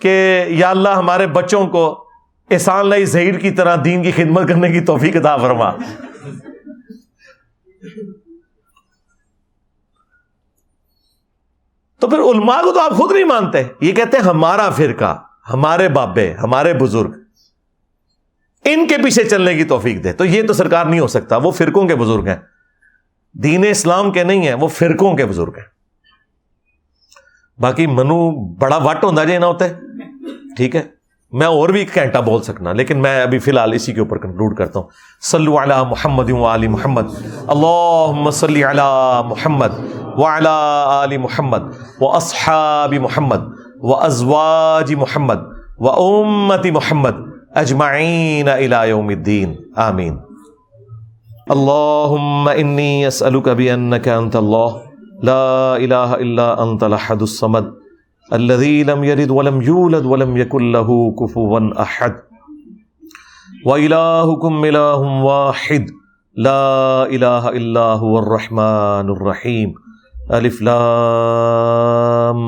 کہ یا اللہ، ہمارے بچوں کو احسان لائی زہیر کی طرح دین کی خدمت کرنے کی توفیق عطا فرما۔ تو پھر علماء کو تو آپ خود نہیں مانتے۔ یہ کہتے ہیں ہمارا فرقہ، ہمارے بابے، ہمارے بزرگ۔ ان کے پیچھے چلنے کی توفیق دے۔ تو یہ تو سرکار نہیں ہو سکتا، وہ فرقوں کے بزرگ ہیں۔ دین اسلام کے نہیں ہیں، وہ فرقوں کے بزرگ ہیں۔ باقی منو بڑا وٹ ہوتا جی نہ ہوتا ہے۔ ٹھیک ہے؟ میں اور بھی ایک گھنٹہ بول سکنا، لیکن میں ابھی فی الحال اسی کے اوپر کنکلوڈ کرتا ہوں۔ صلو علی محمد و علی محمد۔ اللہم صلی علی محمد وعلی آل محمد و اصحاب محمد و ازواج محمد و امت محمد اجمعین الى یوم الدین۔ آمین۔ اللہم انی اسألک بینک انت اللہ، لا الہ الا انت لحد الصمد۔ الذي لم يلد ولم يولد ولم يكن له كفوا احد والهكم اله واحد. لا اله الا هو الرحمن الرحيم. الف لام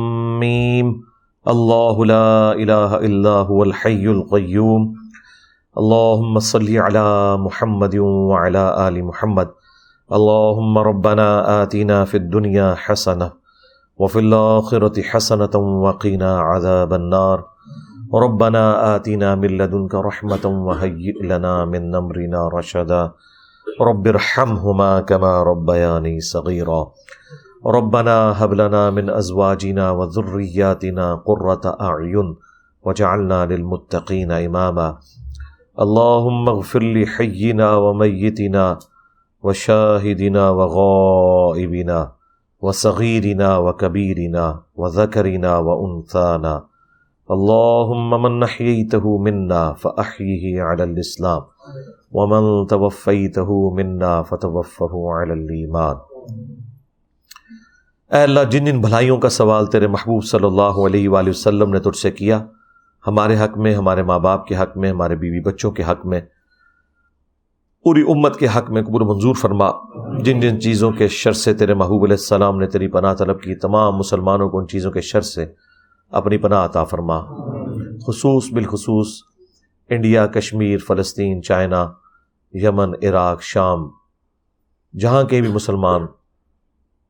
ميم. الله لا اله الا هو الحي القيوم. اللهم صل على محمد وعلى ال محمد. اللهم ربنا آتنا في الدنيا حسنه وفي الآخرة حسنة وقنا عذاب النار. ربنا آتنا من لدنك رحمة وهيئ لنا من أمرنا رشدا. رب ارحمهما كما ربياني صغيرا. ربنا هب لنا من أزواجنا وذرياتنا قرة أعين وجعلنا للمتقين إماما. اللهم اغفر لحينا وميتنا وشاهدنا وغائبنا. وصغيرنا وكبيرنا وذكرنا وأنثانا اللهم من نحييته منا فأحيه على الإسلام ومن توفيته منا فتوفه على الإيمان اے اللہ، جن جن بھلائیوں کا سوال تیرے محبوب صلی اللہ علیہ وآلہ وسلم نے تجھ سے کیا، ہمارے حق میں، ہمارے ماں باپ کے حق میں، ہمارے بیوی بچوں کے حق میں پوری امت کے حق میں قبول منظور فرما۔ جن جن چیزوں کے شر سے تیرے محبوب علیہ السلام نے تیری پناہ طلب کی، تمام مسلمانوں کو ان چیزوں کے شر سے اپنی پناہ عطا فرما۔ خصوص بالخصوص انڈیا، کشمیر، فلسطین، چائنا، یمن، عراق، شام، جہاں کے بھی مسلمان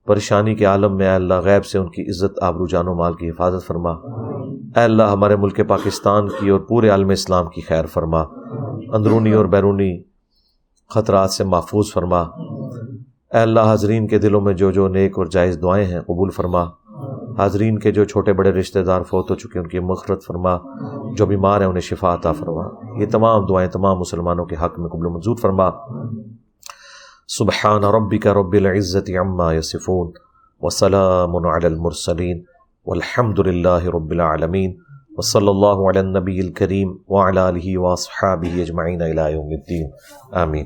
پریشانی کے عالم میں، اے اللہ غیب سے ان کی عزت، آبرو جان و مال کی حفاظت فرما۔ اے اللہ ہمارے ملک پاکستان کی اور پورے عالم اسلام کی خیر فرما۔ اندرونی اور بیرونی خطرات سے محفوظ فرما۔ اے اللہ، حاضرین کے دلوں میں جو جو نیک اور جائز دعائیں ہیں قبول فرما۔ حاضرین کے جو چھوٹے بڑے رشتہ دار فوت ہو چکے ان کی مغفرت فرما۔ جو بیمار ہیں، انہیں شفا عطا فرما۔ یہ تمام دعائیں تمام مسلمانوں کے حق میں قبول منظور فرما۔ سبحان ربک رب العزت عما یصفون وسلام علی المرسلین والحمد للہ رب العالمین وصلی اللہ علی النبی الکریم وعلی آلہ واصحابہ اجمعین الى یوم الدین۔ آمین۔